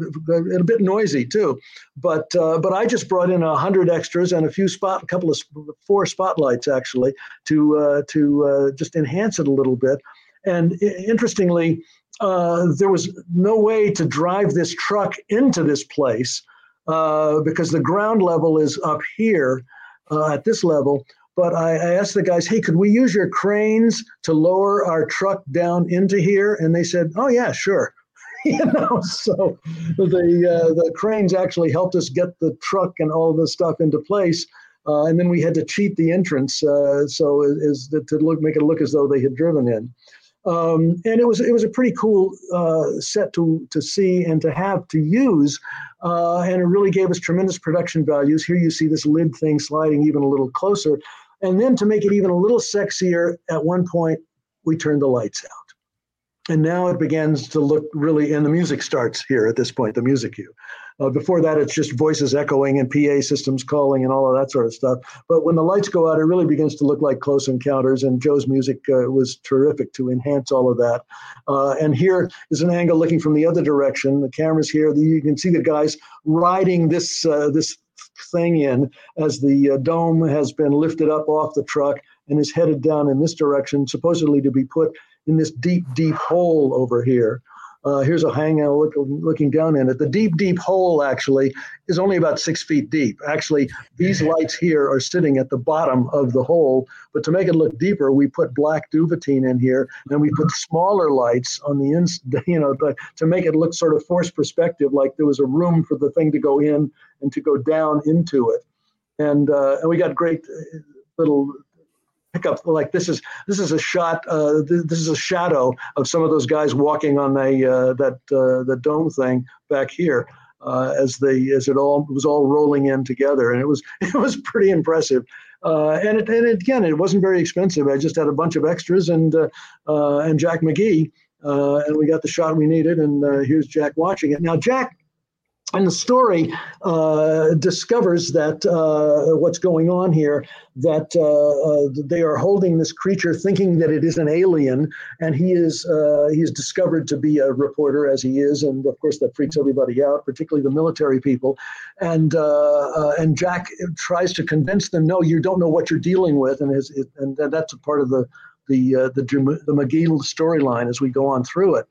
[SPEAKER 2] a bit noisy too. But uh, but I just brought in a hundred extras and a few spot, a couple of four spotlights actually to uh, to uh, just enhance it a little bit. And interestingly, uh, there was no way to drive this truck into this place because the ground level is up here uh, at this level. But I, I, asked the guys, hey, could we use your cranes to lower our truck down into here? And they said, oh, yeah, sure. you know, so the uh, the cranes actually helped us get the truck and all the stuff into place. Uh, and then we had to cheat the entrance, uh, so is to look make it look as though they had driven in. Um, and it was it was a pretty cool uh, set to to see and to have to use, uh, and it really gave us tremendous production values. Here you see this lid thing sliding even a little closer, and then to make it even a little sexier, at one point we turned the lights out, and now it begins to look really. And the music starts here at this point, the music cue. Uh, before that, it's just voices echoing and PA systems calling and all of that sort of stuff. But when the lights go out, it really begins to look like Close Encounters, and Joe's music uh, was terrific to enhance all of that. Uh, and here is an angle looking from the other direction. The camera's here. The, you can see the guys riding this uh, this thing in as the uh, dome has been lifted up off the truck and is headed down in this direction, supposedly to be put in this deep, deep hole over here. Uh, here's a hangout look, looking down in it. The deep, deep hole actually is only about six feet deep. Actually, these lights here are sitting at the bottom of the hole. But to make it look deeper, we put black duvetine in here, and we put smaller lights on the ins, you know, to, to make it look sort of forced perspective, like there was a room for the thing to go in and to go down into it. And uh, and we got great uh, little pick up like this is this is a shot uh, th- this is a shadow of some of those guys walking on the uh, that uh, the dome thing back here uh, as they as it all it was all rolling in together and it was it was pretty impressive. Uh, and it, and it, again it wasn't very expensive. I just had a bunch of extras and uh, and Jack McGee Uh and we got the shot we needed and here's Jack watching it. Now Jack and the story uh, discovers that uh, what's going on here that uh, uh they are holding this creature thinking that it is an alien and he is uh, he is discovered to be a reporter as he is and of course that freaks everybody out particularly the military people. And uh, and jack tries to convince them no you don't know what you're dealing with and and that's a part of the the the, the McGee storyline as we go on through it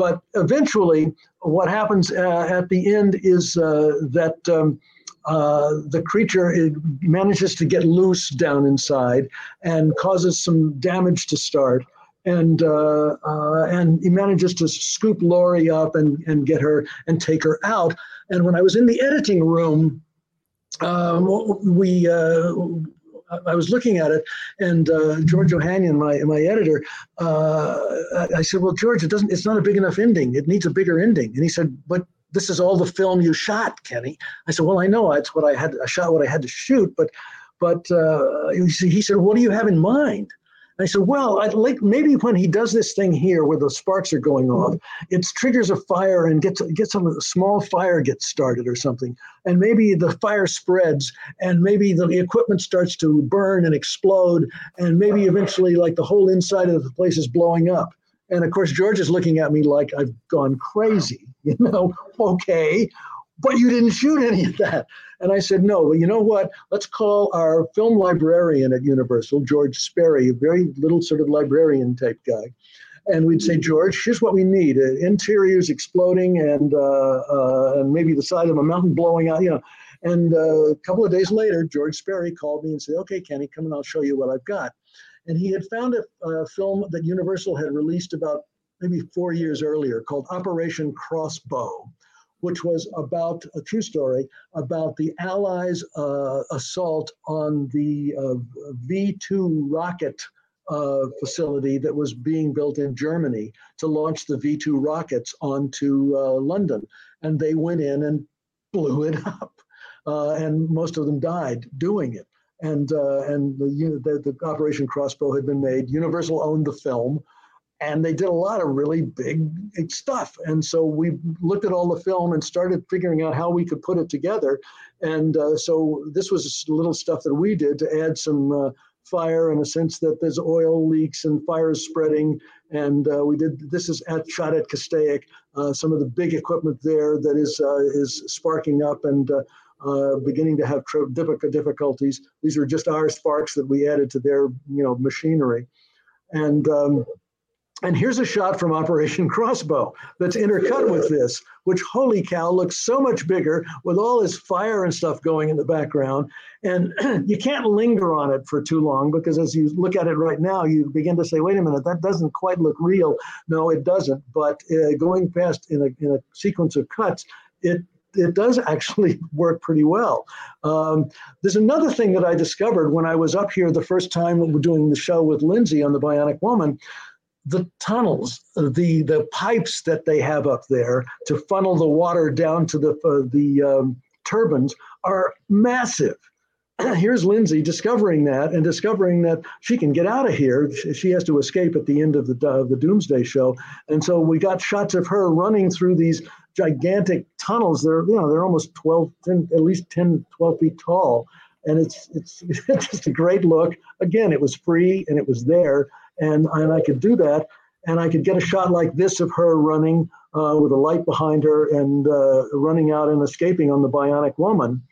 [SPEAKER 2] but eventually, what happens uh, at the end is uh, that um, uh, the creature manages to get loose down inside and causes some damage to start. And uh, uh, and he manages to scoop Laurie up and, and get her and take her out. And when I was in the editing room, um, we uh, I was looking at it, and uh, George Ohanian, my my editor, uh, I said, "Well, George, it doesn't. It's not a big enough ending. It needs a bigger ending." And he said, "But this is all the film you shot, Kenny." I said, "Well, I know. It's what I had. I shot what I had to shoot, but." But uh, he said, "What do you have in mind?" I said, well, I'd like maybe when he does this thing here where the sparks are going off, it triggers a fire and gets gets some small fire gets started or something, and maybe the fire spreads, and maybe the equipment starts to burn and explode, and maybe eventually like the whole inside of the place is blowing up. And of course, George is looking at me like I've gone crazy. You know, okay, but you didn't shoot any of that. And I said, no, well, you know what? Let's call our film librarian at Universal, George Sperry, a very little sort of librarian type guy. And we'd say, George, here's what we need: uh, interiors exploding, and uh, uh, and maybe the side of a mountain blowing out. You know. And uh, a couple of days later, George Sperry called me and said, "Okay, Kenny, come and I'll show you what I've got." And he had found a, a film that Universal had released about maybe four years earlier called Operation Crossbow which was about a true story about the Allies' uh, assault on the uh, V 2 rocket. Uh, facility that was being built in Germany to launch the V 2 rockets onto uh, London. And they went in and blew it up. Uh, and most of them died doing it. And, uh, and the, you know, the, the Operation Crossbow had been made. Universal owned the film and they did a lot of really big stuff. And so we looked at all the film and started figuring out how we could put it together. And uh, so this was little stuff that we did to add some uh, fire in a sense that there's oil leaks and fires spreading. And uh, we did this is at shot at Castaic, uh, some of the big equipment there that is uh, is sparking up and. Uh, beginning to have difficulties. These are just our sparks that we added to their, you know, machinery, and um, and here's a shot from Operation Crossbow that's intercut with this, which holy cow looks so much bigger with all this fire and stuff going in the background. And you can't linger on it for too long because as you look at it right now, you begin to say, wait a minute, that doesn't quite look real. No, it doesn't. But uh, going past in a, in a sequence of cuts, it it does actually work pretty well. Um, there's another thing that I discovered when I was up here the first time doing the show with Lindsay on the Bionic Woman the tunnels, the the pipes that they have up there to funnel the water down to the uh, the um, turbines are massive. Here's Lindsay discovering that and discovering that she can get out of here. She has to escape at the end of the uh, the Doomsday show, and so we got shots of her running through these gigantic tunnels. They're you know they're almost 12, 10, at least 10, 12 feet tall, and it's it's, it's just a great look. Again, it was free and it was there, and and I could do that, and I could get a shot like this of her running uh, with a light behind her and uh, running out and escaping on the Bionic Woman.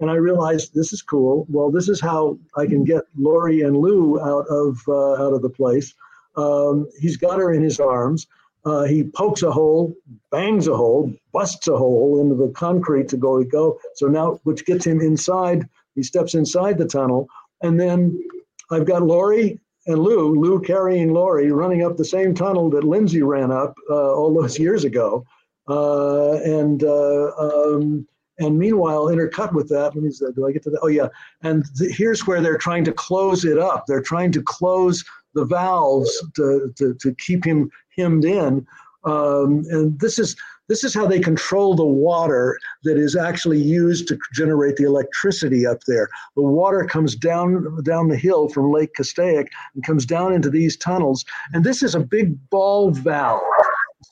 [SPEAKER 2] And I realized this is cool. Well, this is how I can get Laurie and Lou out of uh, out of the place. Um, he's got her in his arms. Uh, he pokes a hole, bangs a hole, busts a hole into the concrete to go to go. So now, which gets him inside. He steps inside the tunnel, and then I've got Laurie and Lou, Lou carrying Laurie, running up the same tunnel that Lindsay ran up uh, all those years ago. Uh, and uh, um, and meanwhile, intercut with that, let me see, do I get to that? Oh yeah, and th- here's where they're trying to close it up. They're trying to close the valves to, to, to keep him hemmed in. Um, and this is this is how they control the water that is actually used to generate the electricity up there. The water comes down down the hill from Lake Castaic and comes down into these tunnels. And this is a big ball valve,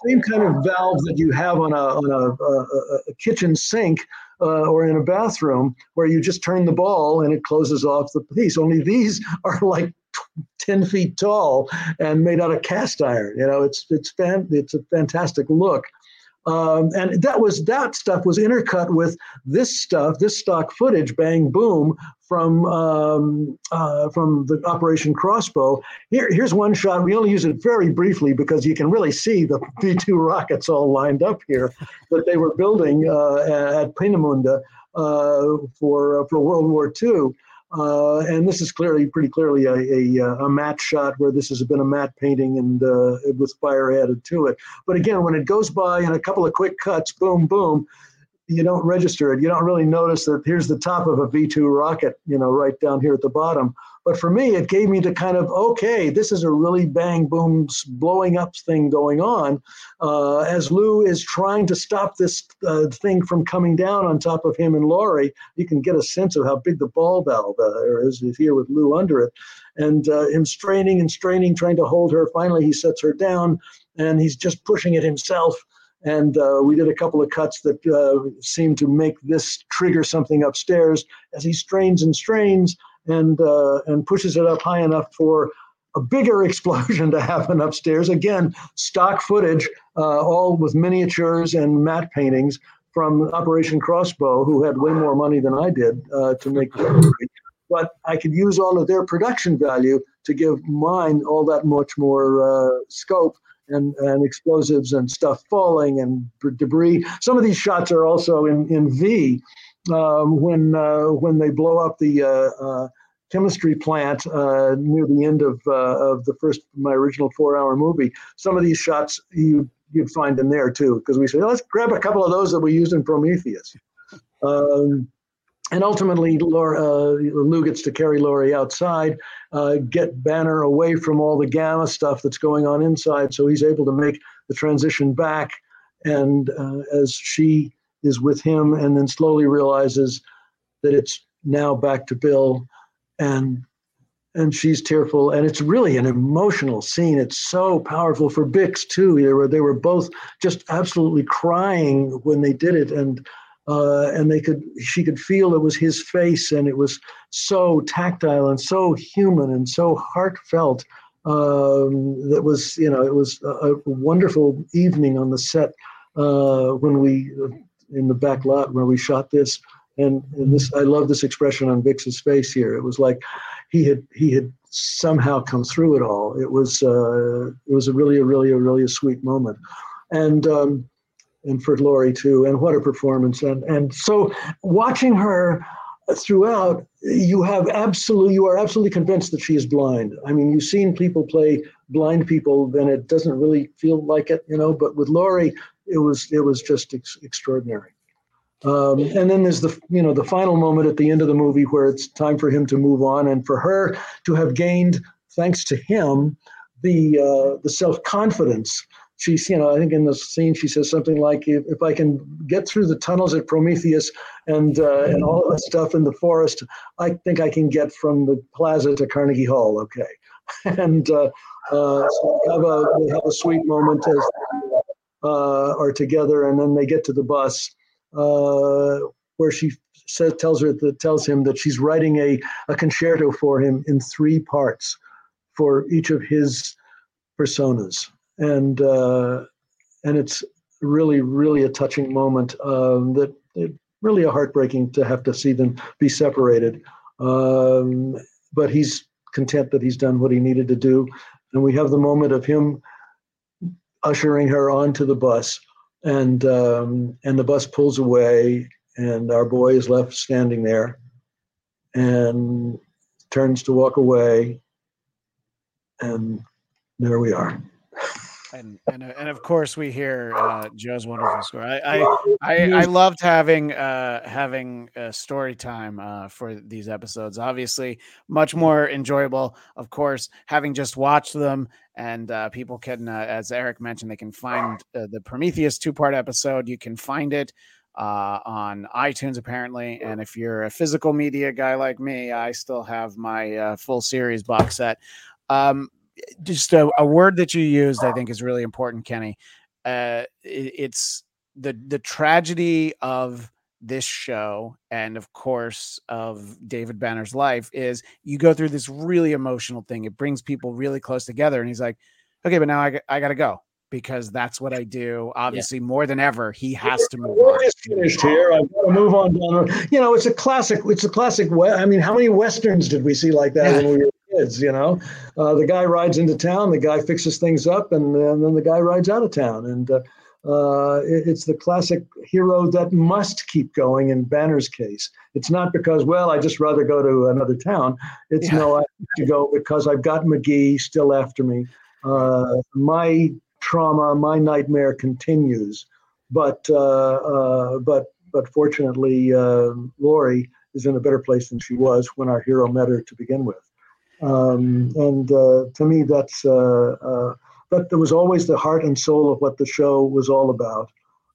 [SPEAKER 2] same kind of valve that you have on a on a, a, a kitchen sink. Uh, or in a bathroom where you just turn the ball and it closes off the piece. Only these are like 10 feet tall and made out of cast iron. You know, it's it's fan, it's a fantastic look. Um, and that was that stuff was intercut with this stuff, this stock footage, bang boom, from um, uh, from the Operation Crossbow. Here, here's one shot. We only use it very briefly because you can really see the V2 rockets all lined up here that they were building uh, at Peenemünde uh, for uh, for World War II. Uh, and this is clearly, pretty clearly, a, a, a, matte shot where this has been a matte painting and uh, with fire added to it. But again, when it goes by in a couple of quick cuts, boom, boom, you don't register it. You don't really notice that here's the top of a V2 rocket, you know, right down here at the bottom. But for me, it gave me the kind of, okay, this is a really bang, boom, blowing up thing going on uh, as Lou is trying to stop this uh, thing from coming down on top of him and Laurie. You can get a sense of how big the ball valve uh, is here with Lou under it. And uh, him straining and straining, trying to hold her. Finally, he sets her down and he's just pushing it himself and uh, we did a couple of cuts that uh, seemed to make this trigger something upstairs as he strains and strains and uh, and pushes it up high enough for a bigger explosion to happen upstairs. Again, stock footage, uh, all with miniatures and matte paintings from Operation Crossbow, who had way more money than I did uh, to make the movie. But I could use all of their production value to give mine all that much more uh, scope and, and explosives and stuff falling and debris. Some of these shots are also in, in V um, when uh, when they blow up the uh, uh, chemistry plant uh, near the end of uh, of the first my original four hour movie. Some of these shots you you'd find in there too, because we said let's grab a couple of those that we used in Prometheus. Um, and ultimately, Laura, uh, Lou gets to carry Laurie outside, uh, get Banner away from all the gamma stuff that's going on inside, so he's able to make the transition back. And uh, as she is with him, and then slowly realizes that it's now back to Bill, and and she's tearful, and it's really an emotional scene. It's so powerful for Bix too. They were they were both just absolutely crying when they did it, and uh, and they could she could feel it was his face and it was so tactile and so human and so heartfelt um, that was you know it was a, a wonderful evening on the set uh, when we in the back lot where we shot this. And, and this I love this expression on Bix's face here. It was like he had he had somehow come through it all. It was uh, it was a really a really a really a sweet moment. And um, and for Laurie too. And what a performance! And and so watching her throughout, you have absolutely you are absolutely convinced that she is blind. I mean, you've seen people play blind people, then it doesn't really feel like it, you know. But with Laurie, it was it was just ex- extraordinary. Um, and then there's the you know the final moment at the end of the movie where it's time for him to move on, and for her to have gained, thanks to him, the uh, the self confidence she's, you know, I think in the scene she says something like, "If, if I can get through the tunnels at Prometheus and uh, and all of that stuff in the forest, I think I can get from the plaza to Carnegie Hall." Okay, and uh, uh, so have a have a sweet moment as uh, are together, and then they get to the bus uh, where she says tells her that tells him that she's writing a a concerto for him in three parts for each of his personas and uh, and it's really really a touching moment um, that it, really a heartbreaking to have to see them be separated. Um, but he's content that he's done what he needed to do, and we have the moment of him ushering her onto the bus, and um, and the bus pulls away, and our boy is left standing there, and turns to walk away, and there we are
[SPEAKER 1] and and uh, and of course we hear uh, Joe's wonderful score. I I, I, I loved having uh, having a story time uh, for these episodes. Obviously, much more enjoyable, of course, having just watched them. And uh, people can, uh, as Eric mentioned, they can find the Prometheus two part episode. You can find it uh, on iTunes apparently. And if you're a physical media guy like me, I still have my uh, full series box set. Um, just a, a, word that you used, I think, is really important, Kenny. Uh, it, it's the the tragedy of this show, and of course of David Banner's life, is you go through this really emotional thing. It brings people really close together, and he's like, "Okay, but now I I got to go." Because that's what I do. Obviously, yeah. more than ever, he has to move.
[SPEAKER 2] We're just finished here. I've got to move on down. You know, it's a classic. It's a classic. I mean, how many westerns did we see like that yeah. when we were kids, you know. Uh, the guy rides into town, the guy fixes things up, and, and then the guy rides out of town. And uh, uh, it, it's the classic hero that must keep going in Banner's case. It's not because, well, I just rather go to another town. It's yeah. no, I have to go because I've got McGee still after me. Uh, my trauma, my nightmare continues. But uh, uh, but but fortunately, Laurie is in a better place than she was when our hero met her to begin with. Um, and uh, to me, that's uh, uh, but there was always the heart and soul of what the show was all about.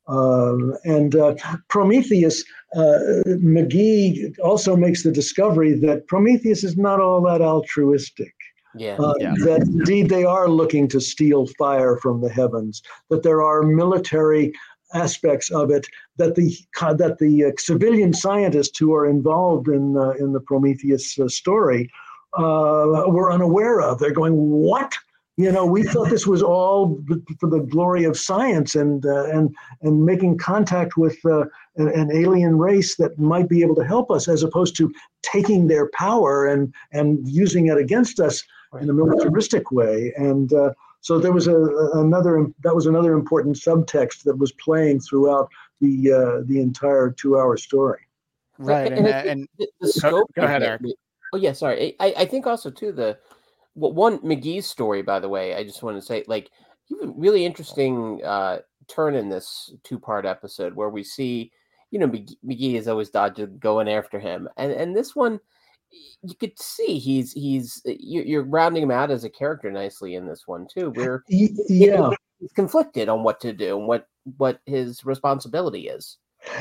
[SPEAKER 2] Um, and uh, Prometheus, uh, McGee also makes the discovery that Prometheus is not all that altruistic.
[SPEAKER 3] Yeah, uh, yeah.
[SPEAKER 2] That indeed they are looking to steal fire from the heavens. That there are military aspects of it that the that the uh, civilian scientists who are involved in uh, in the Prometheus uh, story uh, were unaware of. They're going, what? You know, we thought this was all for the glory of science and uh, and and making contact with uh, an, an, alien race that might be able to help us, as opposed to taking their power and and using it against us in a militaristic way. And uh, so there was a, another that was another important subtext that was playing throughout the uh, the entire two hour story.
[SPEAKER 1] Right, and, and, and the, the scope. Go, go ahead, Eric.
[SPEAKER 3] Oh yeah, sorry. I, I think also too the well, one McGee's story, by the way, I just want to say like really interesting uh, turn in this two part episode where we see, you know, McGee, McGee is always dodging going after him, and and this one you could see he's he's you're rounding him out as a character nicely in this one too. Where
[SPEAKER 2] yeah,
[SPEAKER 3] he's conflicted on what to do and what what his responsibility is.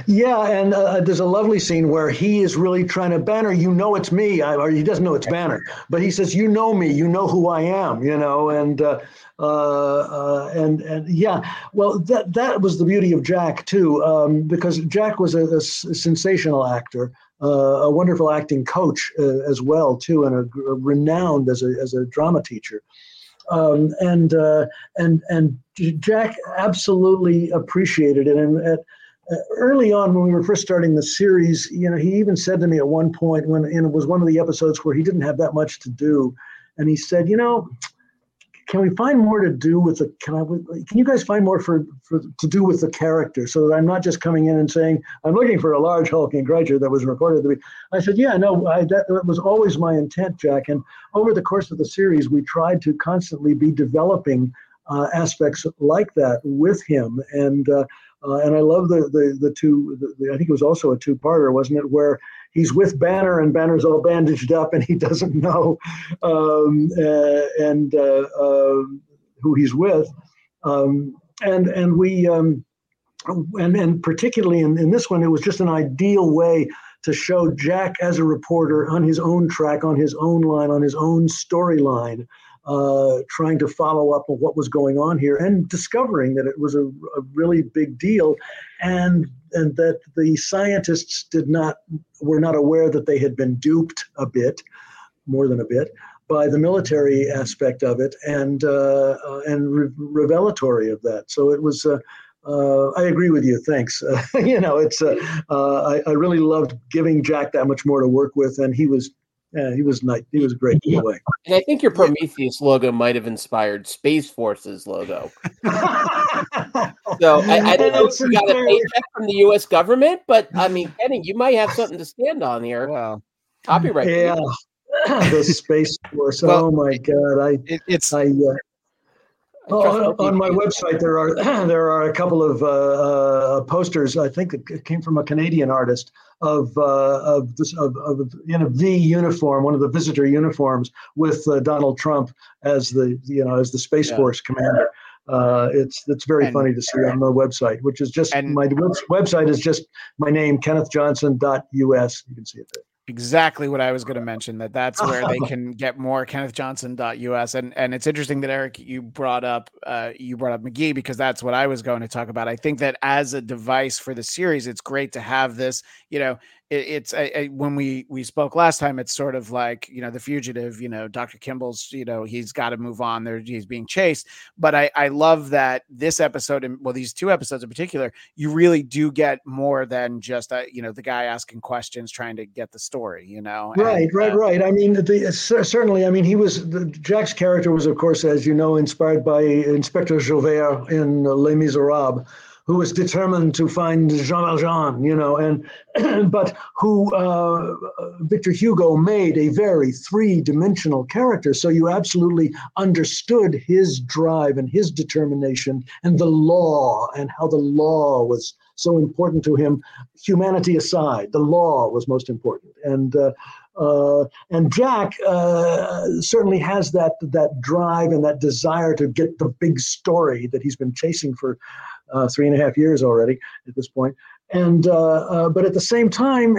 [SPEAKER 2] Yeah, and uh, there's a lovely scene where he is really trying to Banner. You know it's me, I, or he doesn't know it's Banner, but he says, "You know me, you know who I am," you know, and uh, uh, uh, and and yeah, well, that that was the beauty of Jack too, um, because Jack was a, sensational actor, uh, a wonderful acting coach uh, as well too, and a, a, renowned as a as a drama teacher. Um, and and and Jack absolutely appreciated it, and uh, early on when we were first starting the series, you know, he even said to me at one point when and it was one of the episodes where he didn't have that much to do, and he said, you know, can we find more to do with the can I can you guys find more for, for to do with the character so that I'm not just coming in and saying I'm looking for a large hulking creature that was reported to be. I said, yeah, no, I, that, that was always my intent, Jack. And over the course of the series, we tried to constantly be developing uh, aspects like that with him and. Uh, uh, and I love the the the two. The, the, I think it was also a two-parter, wasn't it? Where he's with Banner and Banner's all bandaged up and he doesn't know um, uh, and uh, uh, who he's with. Um, and and we um, and and particularly in, in this one, it was just an ideal way to show Jack as a reporter on his own track, on his own line, on his own storyline uh, trying to follow up on what was going on here and discovering that it was a, a, really big deal and and that the scientists did not were not aware that they had been duped a bit more than a bit by the military aspect of it and uh, uh, and re- revelatory of that so it was uh, uh, I agree with you. Thanks. You know, it's uh, uh, I, I, really loved giving Jack that much more to work with, and he was yeah, he was nice. He was great yeah. way.
[SPEAKER 3] And I think your Prometheus logo might have inspired Space Force's logo. so I, I don't know if you got a paycheck from the U.S. government, but I mean, Kenny, you might have something to stand on here.
[SPEAKER 1] Well,
[SPEAKER 3] copyright.
[SPEAKER 2] Yeah, the Space Force. Well, oh my God, I it, it's I. Uh, Oh, on my website, there are there are a couple of uh, uh, posters. I think it came from a Canadian artist of uh, of this of, of in a V uniform, one of the visitor uniforms, with uh, Donald Trump as the you know as the Space yeah. Force commander. Uh, it's it's very and, funny to see on the website, which is just and, my website is just my name kennethjohnson.us. You can see it there
[SPEAKER 1] exactly what I was going to mention that that's where they can get more kennethjohnson.us and and it's interesting that Eric you brought up uh, you brought up McGee because that's what I was going to talk about. I think that as a device for the series it's great to have this, you know, it, it's a, a, when we we spoke last time it's sort of like you know the fugitive you know dr kimball's you know he's got to move on there he's being chased. But i i love that this episode and well these two episodes in particular you really do get more than just uh, you know the guy asking questions trying to get the story you know
[SPEAKER 2] right and, right uh, right. I mean the, certainly i mean he was the, jack's character was of course as you know inspired by inspector Javert in les miserables who was determined to find Jean Valjean, you know, and but who uh, Victor Hugo made a very three-dimensional character. So you absolutely understood his drive and his determination and the law and how the law was so important to him. Humanity aside, the law was most important, and. Uh, uh, and Jack uh, certainly has that that drive and that desire to get the big story that he's been chasing for uh, three and a half years already at this point. And uh, uh, but at the same time,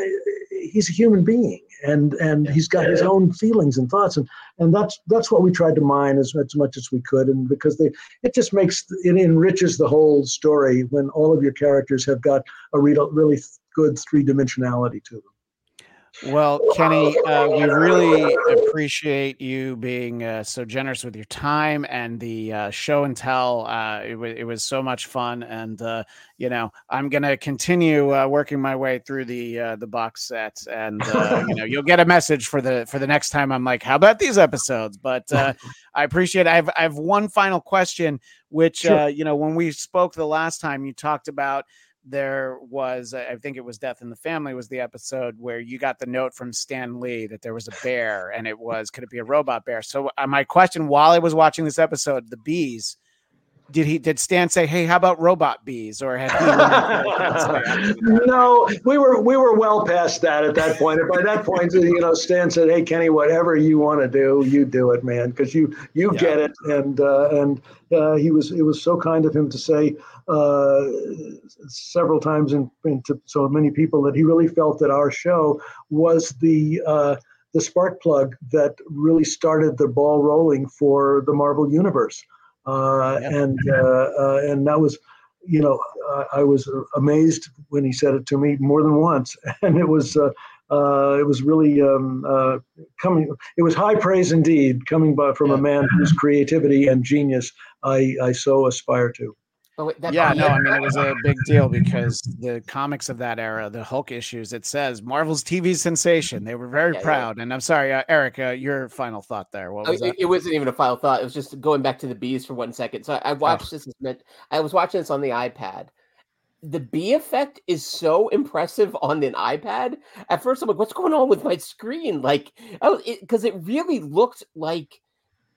[SPEAKER 2] he's a human being, and and he's got his own feelings and thoughts, and and that's that's what we tried to mine as, as much as we could, and because they it just makes it enriches the whole story when all of your characters have got a really good three dimensionality to them.
[SPEAKER 1] Well, Kenny, uh, we really appreciate you being uh, so generous with your time and the uh, show and tell. Uh, it, w- it, was so much fun, and uh, you know, I'm gonna continue uh, working my way through the the box set, and you know, you'll get a message for the for the next time. I'm like, how about these episodes? But I appreciate. It. I have I have one final question, which sure. you know, when we spoke the last time, you talked about there was i think it was death in the family was the episode where you got the note from stan lee that there was a bear and it was could it be a robot bear? So uh, my question while i was watching this episode the bees did he did Stan say, "Hey, how about robot bees?" Or had he?
[SPEAKER 2] no, we were we were well past that at that point. And by that point, you know, Stan said, "Hey, Kenny, whatever you want to do, you do it, man, because you you yeah. get it." And uh, and uh, he was it was so kind of him to say uh, several times and to so many people that he really felt that our show was the uh, the spark plug that really started the ball rolling for the Marvel universe. Uh, yeah. and uh, uh, and that was, you know, I was amazed when he said it to me more than once, and it was. it was really um, coming. It was high praise indeed, coming by, from a man whose creativity and genius I, I so aspire to.
[SPEAKER 1] Oh, wait, yeah, no, I mean it was a big deal because the comics of that era, the Hulk issues, it says Marvel's TV sensation. They were very yeah, proud. Yeah. And I'm sorry, uh, Eric, uh, your final thought there. What was
[SPEAKER 3] it, it, wasn't even a final thought. It was just going back to the bees for one second. So I, watched oh. this. I was watching this on the iPad. The bee effect is so impressive on an iPad. At first, I'm like, "What's going on with my screen?" Like, oh, because it, it really looked like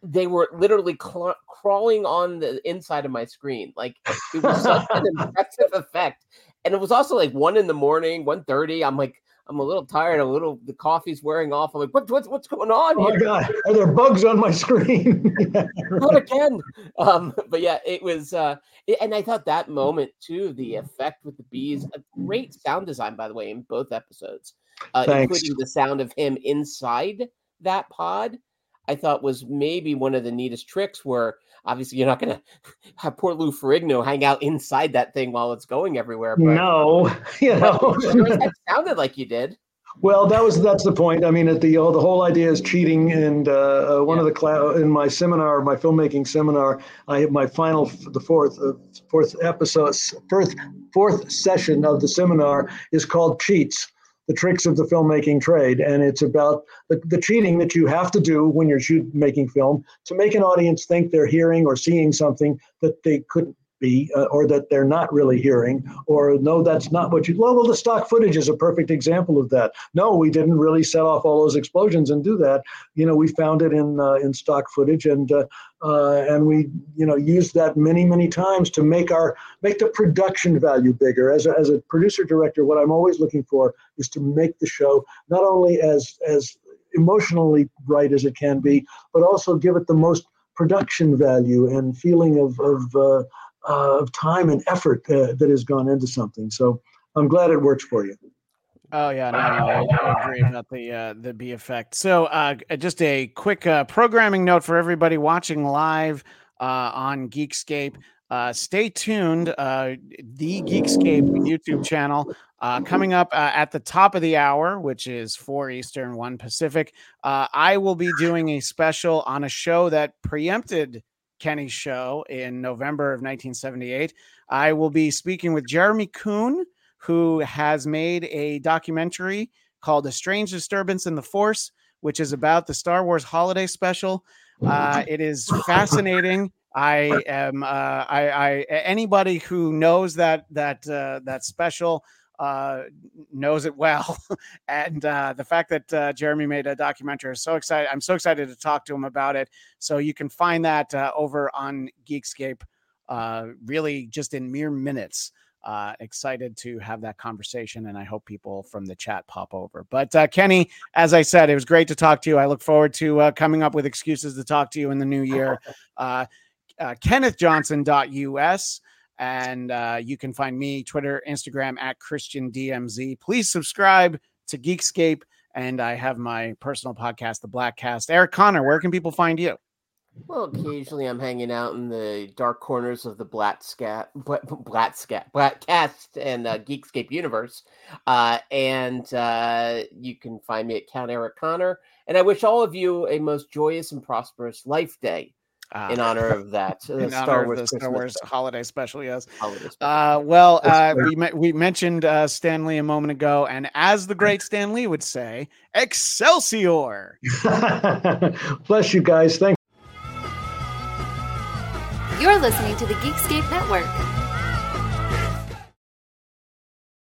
[SPEAKER 3] they were literally cl- crawling on the inside of my screen. Like it was such an impressive effect. And it was also like one in the morning, 1.30. I'm like, I'm a little tired, a little the coffee's wearing off. I'm like, what, what's what's going on?
[SPEAKER 2] Oh
[SPEAKER 3] here?
[SPEAKER 2] my god, are there bugs on my screen?
[SPEAKER 3] Not again. Um, but yeah, it was uh it, and I thought that moment too, the effect with the bees, a great sound design, by the way, in both episodes. Uh, including the sound of him inside that pod I thought was maybe one of the neatest tricks where obviously you're not going to have poor Lou Ferrigno hang out inside that thing while it's going everywhere.
[SPEAKER 2] But, no, you know,
[SPEAKER 3] it sounded like you did.
[SPEAKER 2] Well, that was that's the point. I mean, at the uh, the whole idea is cheating. And uh, uh one yeah. of the cl- in my seminar, my filmmaking seminar, I have my final the fourth uh, fourth episode, fourth fourth session of the seminar is called cheats the tricks of the filmmaking trade. And it's about the, the cheating that you have to do when you're shoot, making film to make an audience think they're hearing or seeing something that they couldn't be, uh, or that they're not really hearing, or no, that's not what you. Well, well, the stock footage is a perfect example of that. No, we didn't really set off all those explosions and do that. You know, we found it in uh, in stock footage, and uh, uh, and we you know used that many many times to make our make the production value bigger. As a, as a producer director, what I'm always looking for is to make the show not only as as emotionally right as it can be, but also give it the most production value and feeling of of uh, of time and effort uh, that has gone into something. So I'm glad it works for you.
[SPEAKER 1] Oh yeah, no, no, I, agree about the uh, the bee effect. So uh, just a quick uh, programming note for everybody watching live uh, on Geekscape. Uh, stay tuned. Uh, the Geekscape YouTube channel coming up at the top of the hour, which is four Eastern, one Pacific. I will be doing a special on a show that preempted Kenny's show in November of 1978. I will be speaking with Jeremy Coon, who has made a documentary called A Strange Disturbance in the Force, which is about the Star Wars holiday special. Uh, it is fascinating. I am uh, I, I anybody who knows that that uh, that special uh, knows it well. and uh, the fact that uh, Jeremy made a documentary is so excited. I'm so excited to talk to him about it. So you can find that uh, over on Geekscape, uh, really just in mere minutes. Uh, excited to have that conversation, and I hope people from the chat pop over. But uh, Kenny, as I said, it was great to talk to you. I look forward to uh, coming up with excuses to talk to you in the new year. Uh, uh, KennethJohnson.us. And uh, you can find me Twitter, Instagram at Christian DMZ. Please subscribe to Geekscape. And I have my personal podcast, The Black Cast. Eric Conner, where can people find you?
[SPEAKER 3] Well, occasionally I'm hanging out in the dark corners of the Black Scat, Black Scat, Black Cast, and uh, Geekscape universe. Uh, and uh, you can find me at Count Eric Conner. And I wish all of you a most joyous and prosperous life day uh, in honor of that.
[SPEAKER 1] in Star honor Wars of the Star Wars holiday special, yes. Holiday special. Uh, well, uh, we we mentioned uh, Stan Lee a moment ago, and as the great Stan Lee would say, Excelsior!
[SPEAKER 2] Bless you guys. Thank.
[SPEAKER 4] You're listening to the Geekscape Network.